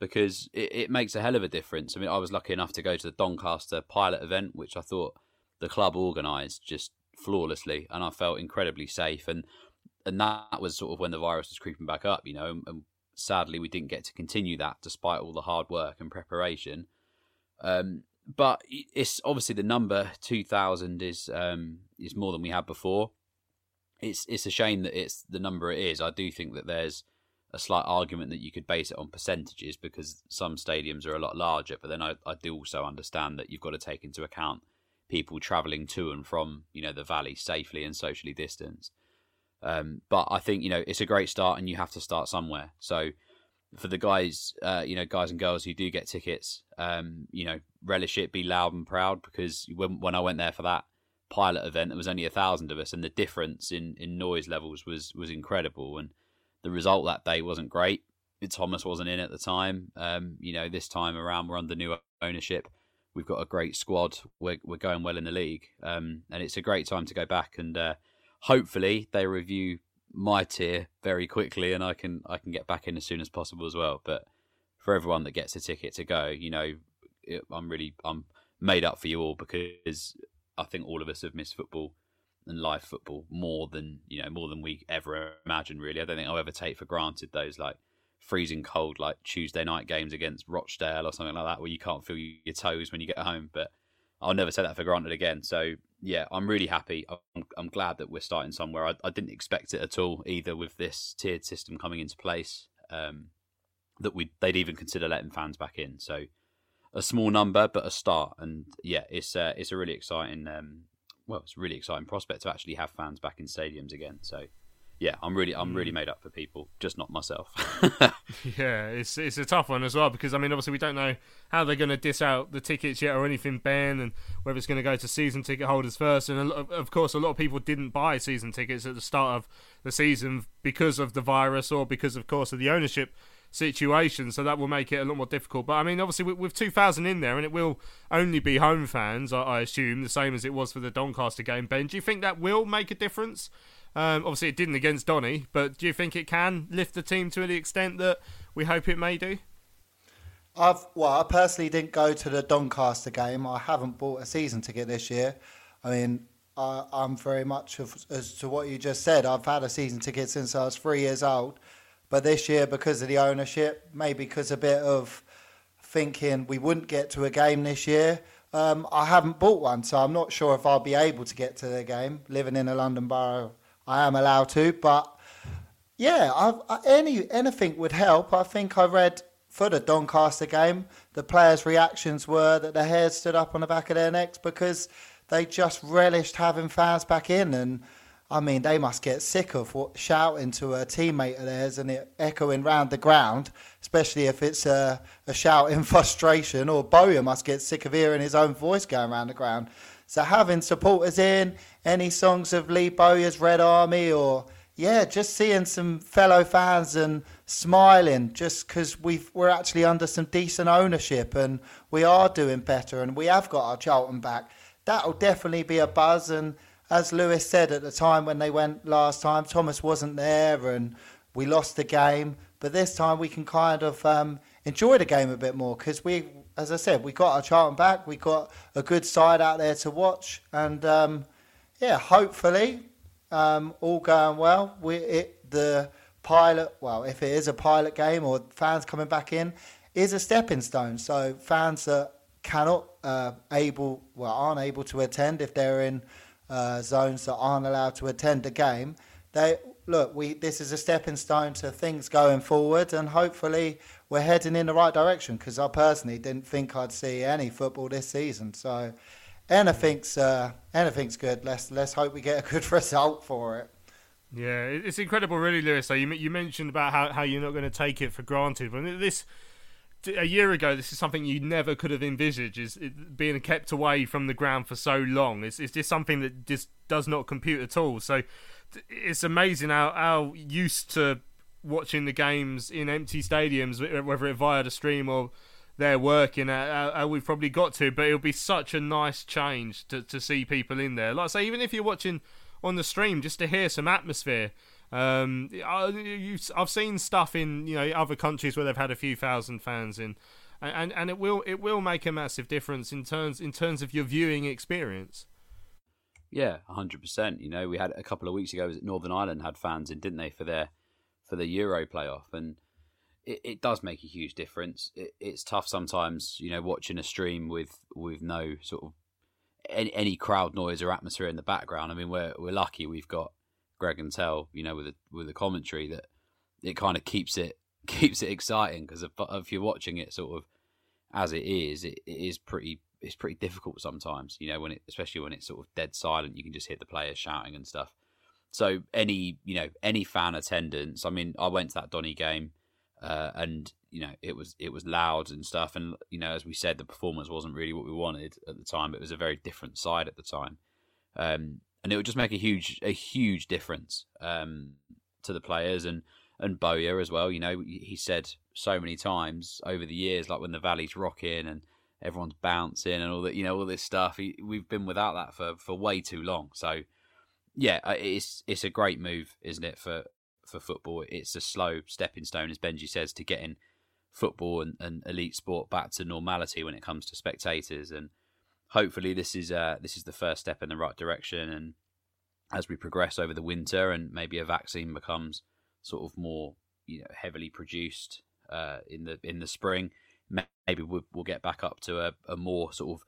because it, it makes a hell of a difference. I mean, I was lucky enough to go to the Doncaster pilot event, which I thought the club organised just flawlessly, and I felt incredibly safe. And and that was sort of when the virus was creeping back up, you know. And, and sadly, we didn't get to continue that despite all the hard work and preparation. Um, but it's obviously the number two thousand is um, is more than we had before. It's it's a shame that it's the number it is. I do think that there's a slight argument that you could base it on percentages because some stadiums are a lot larger, but then I, I do also understand that you've got to take into account people travelling to and from you know the valley safely and socially distanced. Um, but I think you know it's a great start, and you have to start somewhere. So for the guys, uh, you know, guys and girls who do get tickets, um, you know, relish it, be loud and proud because when when I went there for that pilot event, there was only a thousand of us, and the difference in in noise levels was was incredible, and the result that day wasn't great. Thomas wasn't in at the time. Um, you know, this time around we're under new ownership. We've got a great squad. We're we're going well in the league, um, and it's a great time to go back and uh, hopefully they review my tier very quickly, and I can I can get back in as soon as possible as well. But for everyone that gets a ticket to go, you know, I'm really I'm made up for you all because I think all of us have missed football and live football more than you know more than we ever imagined. Really, I don't think I'll ever take for granted those like freezing cold like Tuesday night games against Rochdale or something like that where you can't feel your toes when you get home. But I'll never take that for granted again. So yeah, I'm really happy. I'm, I'm glad that we're starting somewhere. I, I, didn't expect it at all either with this tiered system coming into place. Um, that we they'd even consider letting fans back in. So a small number, but a start. And yeah, it's uh, it's a really exciting. Um, well, it's a really exciting prospect to actually have fans back in stadiums again. So yeah, I'm really I'm really mm. made up for people, just not myself. yeah, it's it's a tough one as well because I mean obviously we don't know how they're going to diss out the tickets yet or anything Ben and whether it's going to go to season ticket holders first and of, of course a lot of people didn't buy season tickets at the start of the season because of the virus or because of course of the ownership situation so that will make it a lot more difficult but I mean obviously with, with 2000 in there and it will only be home fans I, I assume the same as it was for the Doncaster game Ben do you think that will make a difference um, obviously, it didn't against Donny, but do you think it can lift the team to the extent that we hope it may do? I've well, I personally didn't go to the Doncaster game. I haven't bought a season ticket this year. I mean, I, am very much of, as to what you just said. I've had a season ticket since I was three years old, but this year because of the ownership, maybe because a bit of thinking we wouldn't get to a game this year. Um, I haven't bought one, so I'm not sure if I'll be able to get to the game. Living in a London borough I am allowed to, but yeah, I, any anything would help. I think I read for the Doncaster game, the players' reactions were that their hairs stood up on the back of their necks because they just relished having fans back in. And I mean, they must get sick of what, shouting to a teammate of theirs and it echoing round the ground, especially if it's a, a shout in frustration. Or Bowyer must get sick of hearing his own voice going round the ground. So having supporters in, any songs of Lee Bowyer's Red Army, or yeah, just seeing some fellow fans and smiling, just because we we're actually under some decent ownership and we are doing better and we have got our Charlton back. That'll definitely be a buzz. And as Lewis said at the time when they went last time, Thomas wasn't there and we lost the game. But this time we can kind of um, enjoy the game a bit more because we as I said, we got our Charlton back. We got a good side out there to watch, and um, yeah, hopefully, um, all going well. We it, the pilot. Well, if it is a pilot game or fans coming back in, is a stepping stone. So fans that cannot uh, able well aren't able to attend if they're in uh, zones that aren't allowed to attend the game. They look. We this is a stepping stone to things going forward, and hopefully we're heading in the right direction because I personally didn't think I'd see any football this season. So anything's uh, anything's good. Let's let's hope we get a good result for it. Yeah, it's incredible, really, Lewis. So you you mentioned about how, how you're not going to take it for granted. But this a year ago, this is something you never could have envisaged. Is being kept away from the ground for so long? It's it's just something that just does not compute at all. So it's amazing how how used to watching the games in empty stadiums, whether it via the stream or they're working how, how we've probably got to. But it'll be such a nice change to, to see people in there. Like I say, even if you're watching on the stream just to hear some atmosphere. Um, I, I've seen stuff in you know other countries where they've had a few thousand fans in, and and it will it will make a massive difference in terms in terms of your viewing experience. Yeah, hundred percent. You know, we had a couple of weeks ago. Northern Ireland had fans in, didn't they, for their for the Euro playoff, and it, it does make a huge difference. It, it's tough sometimes, you know, watching a stream with with no sort of any, any crowd noise or atmosphere in the background. I mean, we're we're lucky we've got Greg and Tell, you know, with a, with a commentary that it kind of keeps it keeps it exciting because if, if, you're watching it sort of as it is, it, it is pretty it's pretty difficult sometimes. You know, when it especially when it's sort of dead silent, you can just hear the players shouting and stuff. So any you know any fan attendance. I mean, I went to that Donny game uh, and you know it was it was loud and stuff and you know as we said the performance wasn't really what we wanted at the time it was a very different side at the time um, and it would just make a huge a huge difference um, to the players and and Bowyer as well you know he said so many times over the years like when the valley's rocking and everyone's bouncing and all that you know all this stuff he, we've been without that for for way too long so yeah uh, it's it's a great move isn't it for for football. It's a slow stepping stone, as Benji says, to getting football and, and elite sport back to normality when it comes to spectators. And hopefully, this is uh, this is the first step in the right direction. And as we progress over the winter, and maybe a vaccine becomes sort of more you know heavily produced uh, in the in the spring, maybe we'll, we'll get back up to a, a more sort of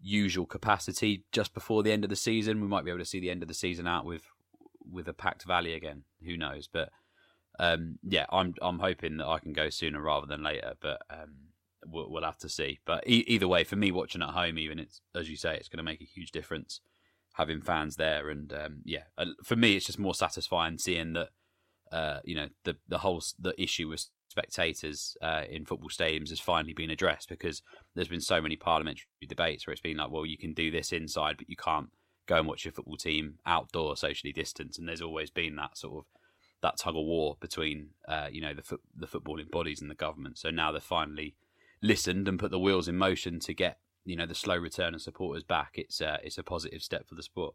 usual capacity just before the end of the season. We might be able to see the end of the season out with with a packed valley again. Who knows? But um, yeah, I'm I'm hoping that I can go sooner rather than later. But um, we'll, we'll, have to see. But e- either way, for me watching at home, even it's as you say, it's going to make a huge difference having fans there. And um, yeah, for me, it's just more satisfying seeing that uh, you know the the whole the issue with spectators uh, in football stadiums has finally been addressed because there's been so many parliamentary debates where it's been like, well, you can do this inside, but you can't go and watch your football team outdoor, socially distanced, and there's always been that sort of that tug of war between uh, you know the fo- the footballing bodies and the government. So now they're finally listened and put the wheels in motion to get you know the slow return of supporters back. It's uh, it's a positive step for the sport.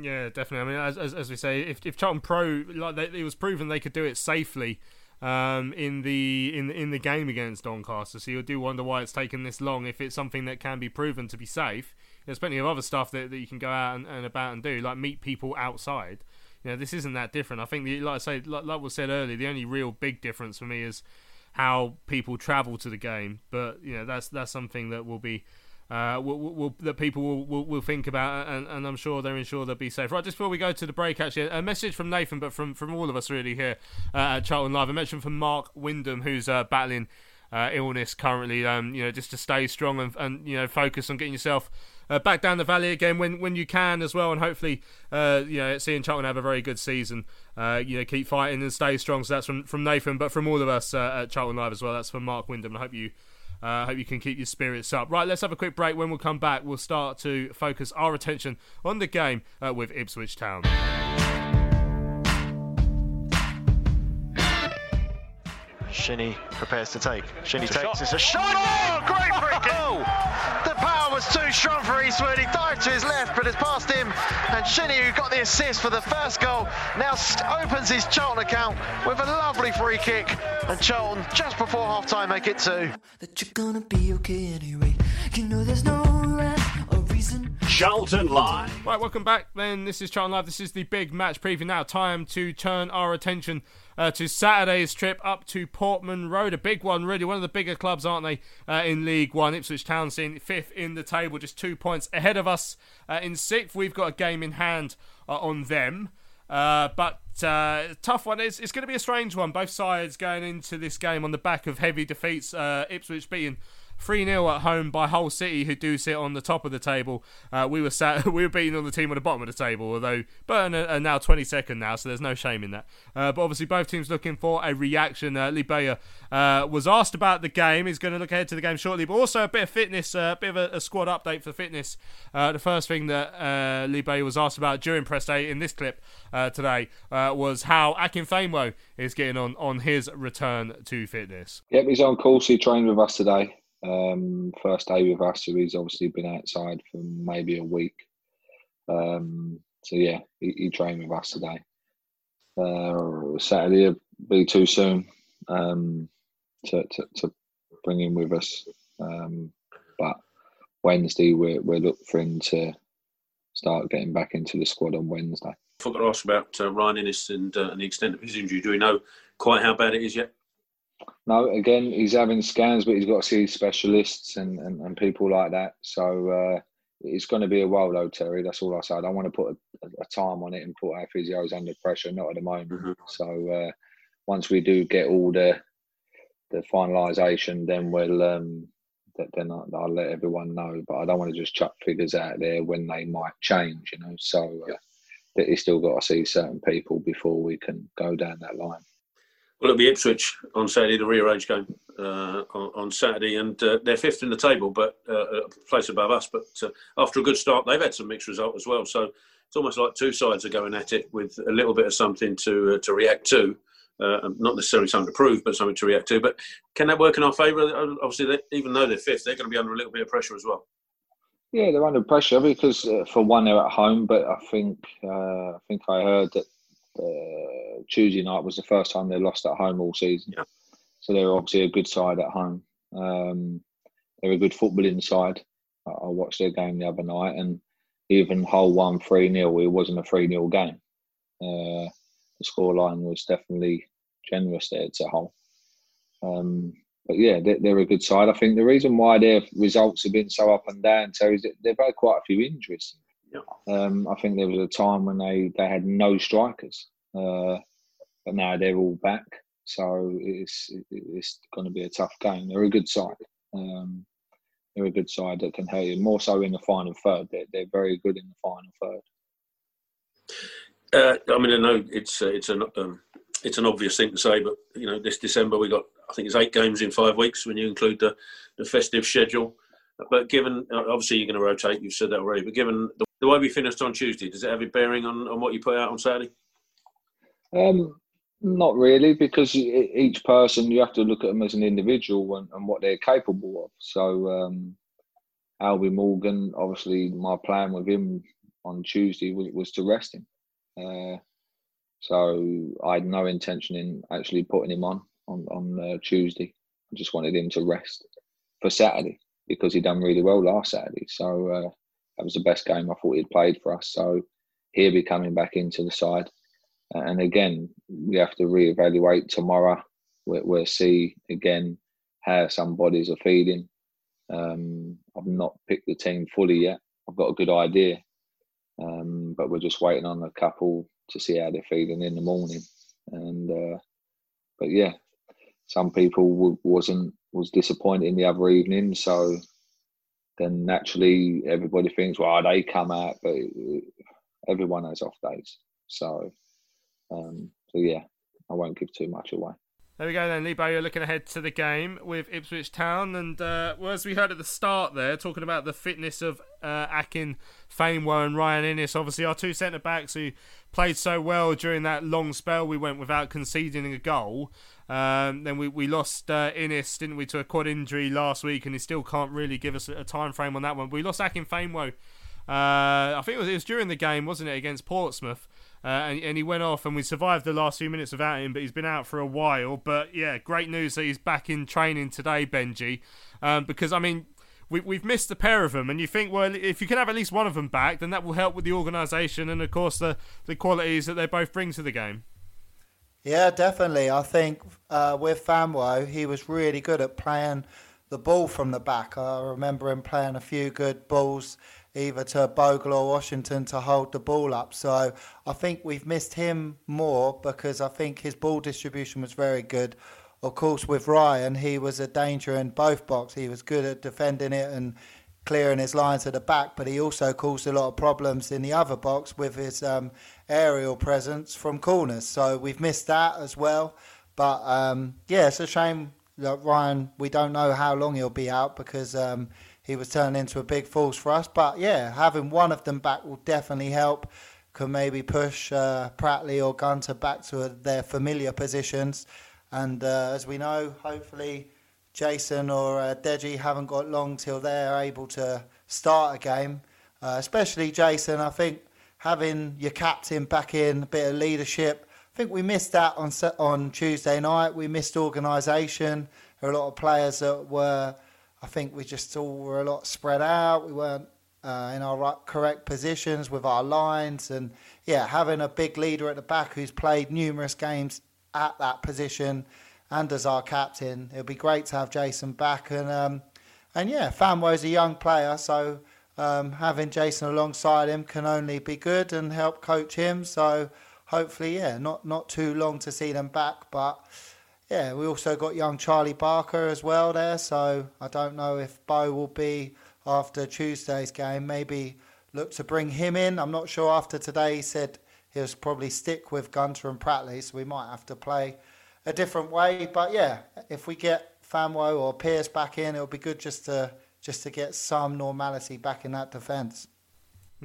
Yeah, definitely. I mean, as, as, as we say, if, if Charlton Pro like they, it was proven they could do it safely um, in the in in the game against Doncaster, so you do wonder why it's taken this long. If it's something that can be proven to be safe, there's plenty of other stuff that, that you can go out and, and about and do, like meet people outside. You know, this isn't that different. I think, the, like I say, like, like was said earlier, the only real big difference for me is how people travel to the game. But you know, that's that's something that will be. Uh, will, will, that people will, will, will think about, and, and, I'm sure they're sure they'll be safe. Right, just before we go to the break, actually, a message from Nathan, but from, from all of us really here uh, at Charlton Live. A mention from Mark Wyndham, who's uh, battling uh, illness currently. Um, you know, just to stay strong and, and you know focus on getting yourself uh, back down the valley again when, when you can as well, and hopefully, uh, you know, seeing Charlton have a very good season. Uh, you know, keep fighting and stay strong. So that's from, from Nathan, but from all of us uh, at Charlton Live as well. That's from Mark Wyndham. I hope you. Uh, hope you can keep your spirits up. Right, let's have a quick break. When we'll come back, we'll start to focus our attention on the game uh, with Ipswich Town. Shinnie prepares to take. Shinnie it's takes. It's a shot. Oh, great free kick. Was too strong for Eastwood. He dived to his left, but it's past him. And Shinnie, who got the assist for the first goal, now opens his Charlton account with a lovely free kick. And Charlton, just before half time, make it two. That you're gonna be okay anyway. You know there's no. Charlton Live. Right, welcome back. Then this is Charlton Live. This is the big match preview. Now, time to turn our attention uh, to Saturday's trip up to Portman Road. A big one, really. One of the bigger clubs, aren't they, uh, in League One? Ipswich Town sitting fifth in the table, just two points ahead of us uh, in sixth. We've got a game in hand uh, on them. Uh, but uh, tough one. It's, it's going to be a strange one. Both sides going into this game on the back of heavy defeats. Ipswich beating 3 0 at home by Hull City, who do sit on the top of the table. Uh, we were sat, we were beating on the team on the bottom of the table, although Burton are, now 22nd now, so there's no shame in that. Uh, but obviously, both teams looking for a reaction. Uh, Lee Bowyer uh, was asked about the game. He's going to look ahead to the game shortly, but also a bit of fitness, uh, a bit of a, a, squad update for fitness. Uh, the first thing that uh, Lee Bowyer was asked about during press day in this clip uh, today was how Akin Famewo is getting on on his return to fitness. Yep, he's on course. He trained with us today. Um, first day with us, so he's obviously been outside for maybe a week. Um, so yeah, he, he, trained with us today. Uh, Saturday will be too soon um, to, to, to bring him with us, um, but Wednesday we're we're looking for him to start getting back into the squad on Wednesday. I forgot to ask about uh, Ryan Inniss and, uh, and the extent of his injury. Do we know quite how bad it is yet? No, again, he's having scans, but he's got to see specialists and, and, and people like that. So uh, it's going to be a while, though, Terry. That's all I say. I don't want to put a, a time on it and put our physios under pressure. Not at the moment. Mm-hmm. So uh, once we do get all the the finalisation, then we'll um, then I'll, I'll, let everyone know. But I don't want to just chuck figures out there when they might change. You know, so uh, yeah. he's still got to see certain people before we can go down that line. Well, it'll be Ipswich on Saturday, the rearranged game uh, on, on, Saturday, and uh, they're fifth in the table, but uh, a place above us. But uh, after a good start, they've had some mixed result as well. So it's almost like two sides are going at it with a little bit of something to uh, to react to. Uh, not necessarily something to prove, but something to react to. But can that work in our favour? Obviously, even though they're fifth, they're going to be under a little bit of pressure as well. Yeah, they're under pressure because, for one, they're at home. But I think I think I heard that uh, Tuesday night was the first time they lost at home all season. Yeah. So they're obviously a good side at home. Um, they're a good footballing side. I, I watched their game the other night, and even Hull won 3 0, it wasn't a 3 0 game. Uh, the scoreline was definitely generous there to Hull. Um, but yeah, they're, they're, a good side. I think the reason why their results have been so up and down, Terry, is that they've had quite a few injuries. Um, I think there was a time when they, they had no strikers, uh, but now they're all back. So it's it's going to be a tough game. They're a good side. Um, they're a good side that can help you more so in the final third. They're, they're very good in the final third. Uh, I mean, I know it's uh, it's an um, it's an obvious thing to say, but you know, this December we got I think it's eight games in five weeks when you include the the festive schedule. But given obviously you're going to rotate, you've said that already. But given the the way we finished on Tuesday, does it have a bearing on, on what you put out on Saturday? Um, not really, because each person you have to look at them as an individual and, and what they're capable of. So, um, Albie Morgan, obviously, my plan with him on Tuesday was, was to rest him. Uh, so I had no intention in actually putting him on on on uh, Tuesday. I just wanted him to rest for Saturday because he done really well last Saturday. So uh, that was the best game I thought he'd played for us. So he'll be coming back into the side. And again, we have to reevaluate tomorrow. We'll, see again how some bodies are feeding. Um, I've not picked the team fully yet. I've got a good idea, um, but we're just waiting on a couple to see how they're feeling in the morning. And uh, but yeah, some people w- wasn't was disappointed in the other evening, so then naturally everybody thinks, well, they come out, but everyone has off days. So, um, so yeah, I won't give too much away. There we go then, Lebo. You're looking ahead to the game with Ipswich Town, and uh, well, as we heard at the start there, talking about the fitness of uh, Akin Famewo and Ryan Inniss, obviously our two centre backs who played so well during that long spell we went without conceding a goal. Um, then we, we lost uh, Inniss, didn't we, to a quad injury last week, and he still can't really give us a time frame on that one. We lost Akin Famewo. Uh, I think it was, it was during the game, wasn't it, against Portsmouth? Uh, and, and, he went off, and we survived the last few minutes without him. But he's been out for a while. But yeah, great news that he's back in training today, Benji. Um, because I mean, we, we've missed a pair of them, and you think, well, if you can have at least one of them back, then that will help with the organisation and, of course, the the qualities that they both bring to the game. Yeah, definitely. I think uh, with Famewo, he was really good at playing the ball from the back. I remember him playing a few good balls either to Bogle or Washington to hold the ball up. So I think we've missed him more because I think his ball distribution was very good. Of course, with Ryan, he was a danger in both boxes. He was good at defending it and clearing his lines at the back, but he also caused a lot of problems in the other box with his um, aerial presence from corners. So we've missed that as well. But um, yeah, it's a shame that Ryan, we don't know how long he'll be out because um, he was turning into a big force for us. But yeah, having one of them back will definitely help. Could maybe push uh, Pratley or Gunter back to their familiar positions. And uh, as we know, hopefully Jason or uh, Deji haven't got long till they're able to start a game. Uh, especially Jason, I think having your captain back in, a bit of leadership. I think we missed that on on Tuesday night. We missed organisation. There were a lot of players that were, I think we just all were a lot spread out. We weren't uh, in our right, correct positions with our lines, and yeah, having a big leader at the back who's played numerous games at that position and as our captain, it'll be great to have Jason back. And um, and yeah, Famewo's a young player, so um, having Jason alongside him can only be good and help coach him. So hopefully, yeah, not not too long to see them back, but yeah, we also got young Charlie Barker as well there. So I don't know if Bo will be after Tuesday's game. Maybe look to bring him in. I'm not sure after today. He said he'll probably stick with Gunter and Pratley, so we might have to play a different way. But yeah, if we get Famewo or Pearce back in, it'll be good just to just to get some normality back in that defence.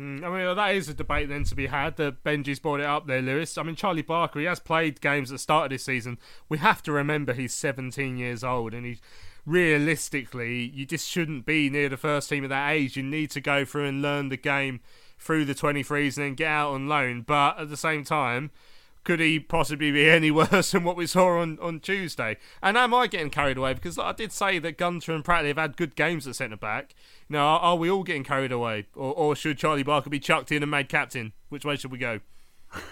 Mm, I mean, that is a debate then to be had. That Benji's brought it up there, Lewis. I mean, Charlie Barker, he has played games at the start of this season. We have to remember he's 17 years old, and he realistically, you just shouldn't be near the first team at that age. You need to go through and learn the game through the 23s and then get out on loan. But at the same time, could he possibly be any worse than what we saw on, on Tuesday? And am I getting carried away? Because I did say that Gunter and Pratley have had good games at centre back. Now, are, are, we all getting carried away? Or, or should Charlie Barker be chucked in and made captain? Which way should we go?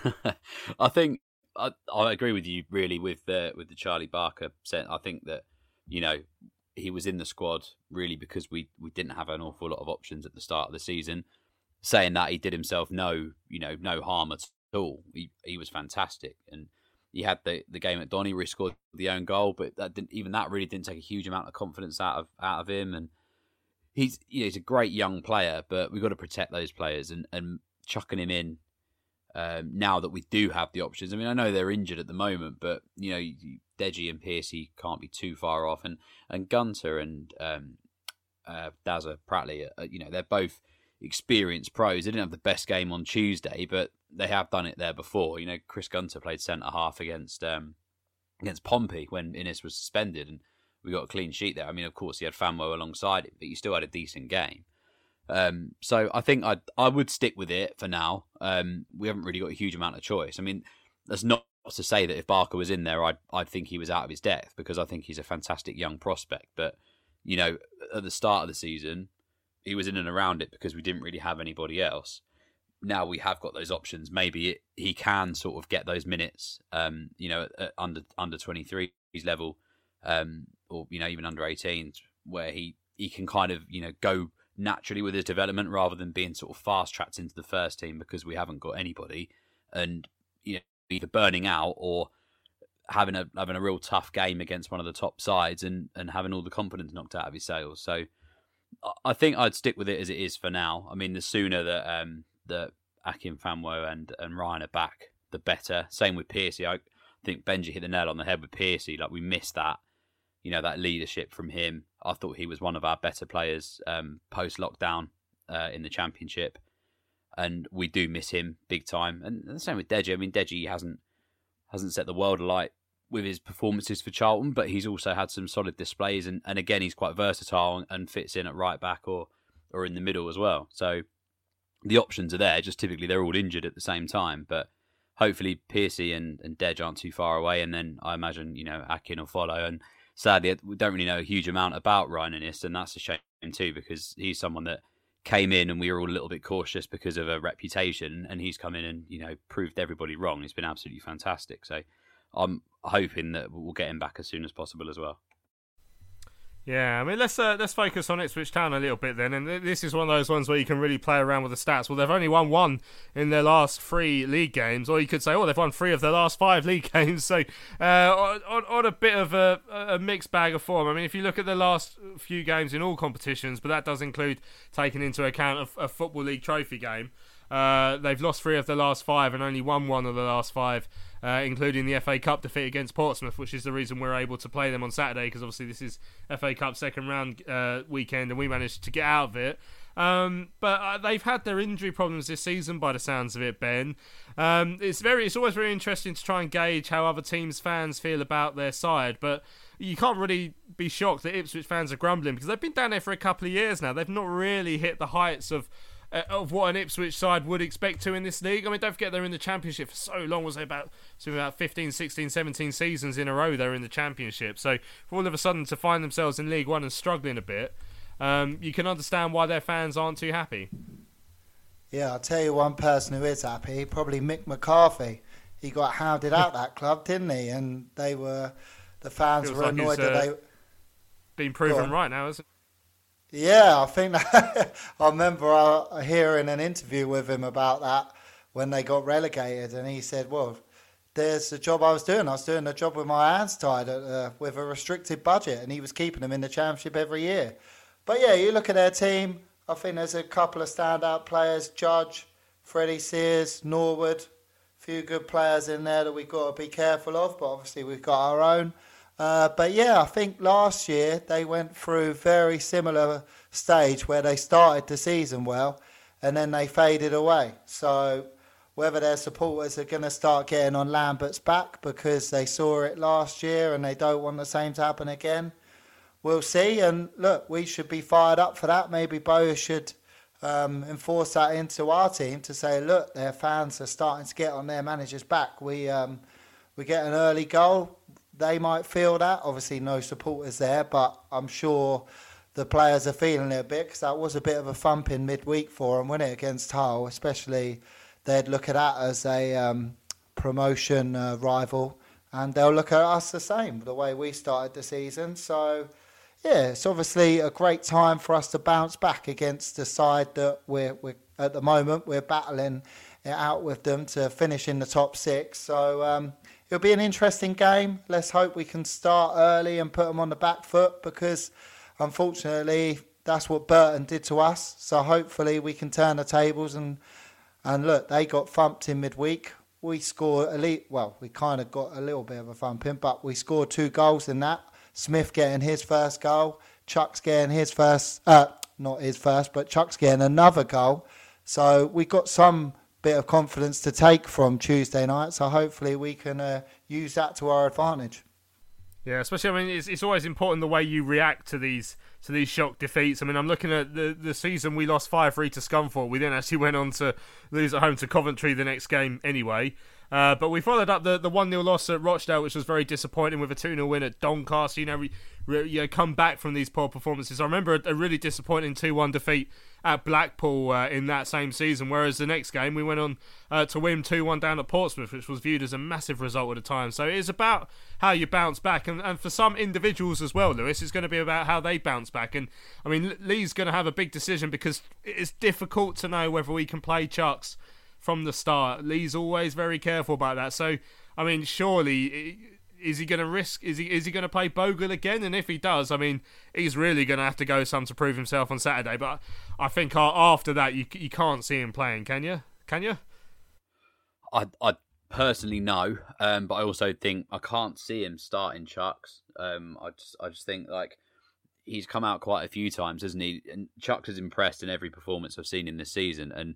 I think I, I agree with you really with the with the Charlie Barker set. I think that you know he was in the squad really because we we didn't have an awful lot of options at the start of the season. Saying that he did himself no you know no harm at all. He he was fantastic, and he had the, the game at Donny where he scored the own goal, but that didn't even that really didn't take a huge amount of confidence out of out of him. And he's you know, he's a great young player, but we've got to protect those players and and chucking him in. Um, now that we do have the options, I mean, I know they're injured at the moment, but you know, Deji and Piercy can't be too far off, and and Gunter and um, uh, Dazza Pratley, uh, you know, they're both experienced pros. They didn't have the best game on Tuesday, but they have done it there before. You know, Chris Gunter played centre half against um, against Pompey when Inniss was suspended, and we got a clean sheet there. I mean, of course, he had Famewo alongside him, but you still had a decent game. Um, so I think I I would stick with it for now. Um, we haven't really got a huge amount of choice. I mean, that's not to say that if Barker was in there, I'd I'd think he was out of his depth because I think he's a fantastic young prospect. But you know, at the start of the season, he was in and around it because we didn't really have anybody else. Now we have got those options. Maybe it, he can sort of get those minutes, um, you know, under under twenty three level, um, or you know even under 18s, where he he can kind of you know go naturally with his development rather than being sort of fast tracked into the first team because we haven't got anybody, and you know either burning out or having a having a real tough game against one of the top sides and and having all the confidence knocked out of his sails. So I think I'd stick with it as it is for now. I mean, the sooner that um, that Akin Famewo and and Ryan are back, the better. Same with Piercy. I think Benji hit the nail on the head with Piercy. Like we missed that, you know, that leadership from him. I thought he was one of our better players um, post lockdown uh, in the championship, and we do miss him big time. And the same with Deji. I mean, Deji hasn't hasn't set the world alight with his performances for Charlton, but he's also had some solid displays, and, and again he's quite versatile and fits in at right back or or in the middle as well. So the options are there. Just typically they're all injured at the same time, but hopefully Piercy and and Dej aren't too far away, and then I imagine you know Akin will follow. And sadly, we don't really know a huge amount about Ryan Inniss, and that's a shame too because he's someone that came in and we were all a little bit cautious because of a reputation, and he's come in and you know proved everybody wrong. He's been absolutely fantastic. So I'm hoping that we'll get him back as soon as possible as well. Yeah, I mean let's uh, let's focus on Ipswich Town a little bit then, and this is one of those ones where you can really play around with the stats. Well, they've only won one in their last three league games, or you could say, oh, they've won three of their last five league games. So uh, on, on a bit of a, a mixed bag of form. I mean, if you look at the last few games in all competitions, but that does include taking into account a, a football league trophy game. Uh, they've lost three of the last five and only won one of the last five uh, including the FA Cup defeat against Portsmouth, which is the reason we're able to play them on Saturday because obviously this is FA Cup second round uh, weekend and we managed to get out of it. Um, but uh, they've had their injury problems this season, by the sounds of it, Ben. Um, it's very, it's always very interesting to try and gauge how other teams' fans feel about their side, but you can't really be shocked that Ipswich fans are grumbling because they've been down there for a couple of years now. They've not really hit the heights of uh, of what an Ipswich side would expect to in this league. I mean, don't forget they're in the Championship for so long. Was it about so about 15, 16, 17 seasons in a row they're in the Championship. So for all of a sudden to find themselves in League One and struggling a bit, um, you can understand why their fans aren't too happy. Yeah, I'll tell you one person who is happy, probably Mick McCarthy. He got hounded out that club, didn't he? And they were, the fans Feels were like annoyed he's, that uh, they. Been proven right now, isn't it? Yeah, I think that, I remember uh, hearing an interview with him about that when they got relegated, and he said, "Well, there's the job I was doing. I was doing a job with my hands tied uh, with a restricted budget, and he was keeping them in the championship every year." But yeah, you look at their team. I think there's a couple of standout players: Judge, Freddie Sears, Norwood. A few good players in there that we've got to be careful of, but obviously we've got our own. Uh, but yeah, I think last year they went through a very similar stage where they started the season well and then they faded away. So whether their supporters are going to start getting on Lambert's back because they saw it last year and they don't want the same to happen again, we'll see. And look, we should be fired up for that. Maybe Boa should um, enforce that into our team to say, look, their fans are starting to get on their manager's back. We um, we get an early goal. They might feel that. Obviously, no supporters there, but I'm sure the players are feeling it a bit because that was a bit of a thumping midweek for them, wasn't it, against Hull? Especially, they'd look at that as a um, promotion uh, rival, and they'll look at us the same, the way we started the season. So, yeah, it's obviously a great time for us to bounce back against the side that we're, we're at the moment we're battling it out with them to finish in the top six. So um, it'll be an interesting game. Let's hope we can start early and put them on the back foot because unfortunately that's what Burton did to us. So hopefully we can turn the tables and and look, they got thumped in midweek. We scored elite. Well, we kind of got a little bit of a thumping, but we scored two goals in that. Smith getting his first goal, Chuks getting his first. Uh, not his first, but Chuks getting another goal. So we got some bit of confidence to take from Tuesday night. So hopefully we can uh, use that to our advantage. Yeah, especially I mean it's it's always important the way you react to these to these shock defeats. I mean I'm looking at the the season we lost five three to Scunthorpe. We then actually went on to lose at home to Coventry the next game anyway. Uh, but we followed up the the one 0 loss at Rochdale, which was very disappointing, with a two 0 win at Doncaster. You know, we, you know, come back from these poor performances. I remember a, a really disappointing two one defeat at Blackpool uh, in that same season. Whereas the next game we went on uh, to win two one down at Portsmouth, which was viewed as a massive result at the time. So it is about how you bounce back, and, and for some individuals as well, Lewis, it's going to be about how they bounce back. And I mean, Lee's going to have a big decision because it's difficult to know whether we can play Chuks from the start. Lee's always very careful about that. So, I mean, surely is he going to risk? Is he is he going to play Bogle again? And if he does, I mean, he's really going to have to go some to prove himself on Saturday. But I think after that, you you can't see him playing, can you? Can you? I I personally no, um, but I also think I can't see him starting Chuks. Um, I just I just think like he's come out quite a few times, hasn't he? And Chuks has impressed in every performance I've seen in this season, and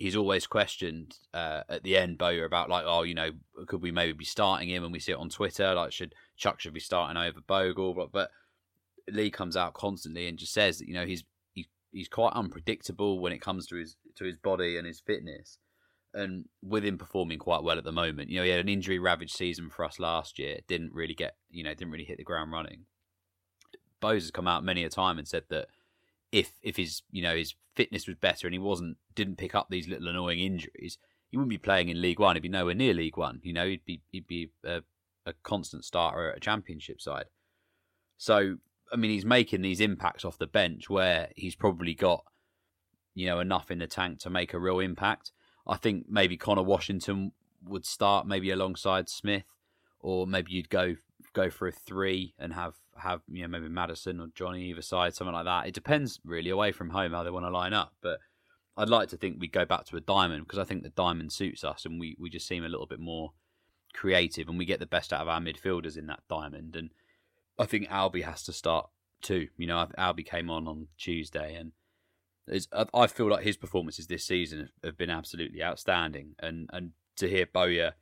he's always questioned uh, at the end, Bowyer, about like, oh, you know, could we maybe be starting him? And we see it on Twitter, like, should Chuck should be starting over Bogle? But, but Lee comes out constantly and just says that you know he's he, he's quite unpredictable when it comes to his to his body and his fitness. And with him performing quite well at the moment, you know, he had an injury ravaged season for us last year. Didn't really get, you know, didn't really hit the ground running. Bose has come out many a time and said that if if his you know his fitness was better and he wasn't didn't pick up these little annoying injuries, he wouldn't be playing in League One. He'd be nowhere near League One. You know, he'd be he'd be a, a constant starter at a Championship side. So I mean, he's making these impacts off the bench where he's probably got you know enough in the tank to make a real impact. I think maybe Conor Washington would start maybe alongside Smith, or maybe you'd go go for a three and have have you know maybe Maddison or Johnny either side, something like that. It depends really away from home how they want to line up, but I'd like to think we go back to a diamond because I think the diamond suits us and we we just seem a little bit more creative and we get the best out of our midfielders in that diamond. And I think Albie has to start too. You know, Albie came on on Tuesday and. I feel like his performances this season have been absolutely outstanding, and, and to hear Bowyer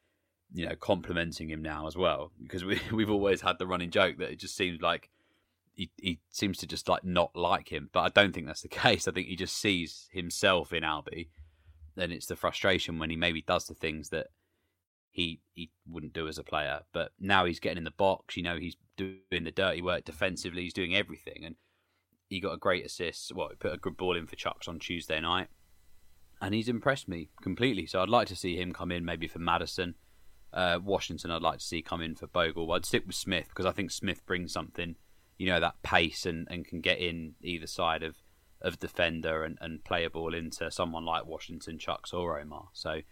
you know, complimenting him now as well because we we've always had the running joke that it just seems like he, he seems to just like not like him. But I don't think that's the case. I think he just sees himself in Albie, and it's the frustration when he maybe does the things that he he wouldn't do as a player. But now he's getting in the box. You know, he's doing the dirty work defensively. He's doing everything, and he got a great assist. Well, he put a good ball in for Chuks on Tuesday night, and he's impressed me completely. So I'd like to see him come in maybe for Maddison. Uh, Washington, I'd like to see come in for Bogle. I'd stick with Smith because I think Smith brings something, you know, that pace and, and can get in either side of, of defender and, and play a ball into someone like Washington, Chuks, or Omar. So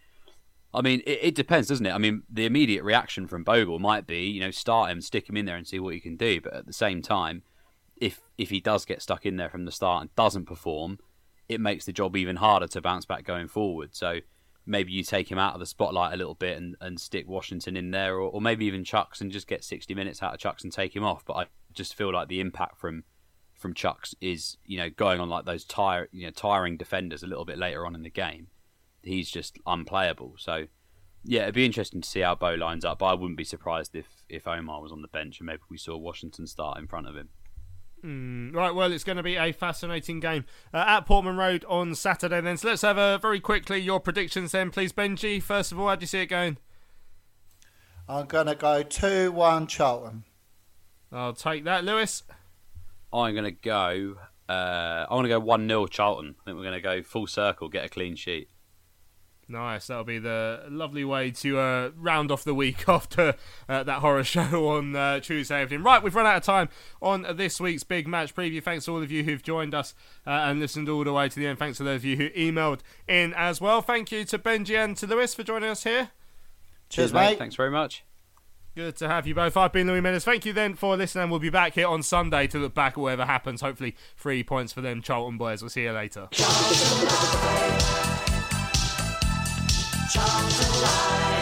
I mean, it, it, depends, doesn't it? I mean, the immediate reaction from Bogle might be, you know, start him, stick him in there, and see what he can do. But at the same time, if if he does get stuck in there from the start and doesn't perform, it makes the job even harder to bounce back going forward. So maybe you take him out of the spotlight a little bit and, and stick Washington in there, or, or maybe even Chuks and just get sixty minutes out of Chuks and take him off. But I just feel like the impact from from Chuks is, you know, going on like those tire, you know, tiring defenders a little bit later on in the game he's just unplayable. So yeah, it'd be interesting to see how Bo lines up. But I wouldn't be surprised if if Omar was on the bench and maybe we saw Washington start in front of him. Mm, right, well, it's going to be a fascinating game uh, at Portman Road on Saturday. Then, so let's have a very quickly your predictions. Then, please, Benji. First of all, how do you see it going? I'm going to go two-one Charlton. I'll take that, Lewis. I'm going to go. Uh, I'm going to go one 0 Charlton. I think we're going to go full circle, get a clean sheet. Nice. That'll be the lovely way to uh, round off the week after uh, that horror show on uh, Tuesday evening. Right, we've run out of time on this week's big match preview. Thanks to all of you who've joined us uh, and listened all the way to the end. Thanks to those of you who emailed in as well. Thank you to Benji and to Lewis for joining us here. Cheers, Cheers mate. mate. Thanks very much. Good to have you both. I've been Louis Mendes. Thank you then for listening. We'll be back here on Sunday to look back at whatever happens. Hopefully, three points for them Charlton boys. We'll see you later. Charles alive.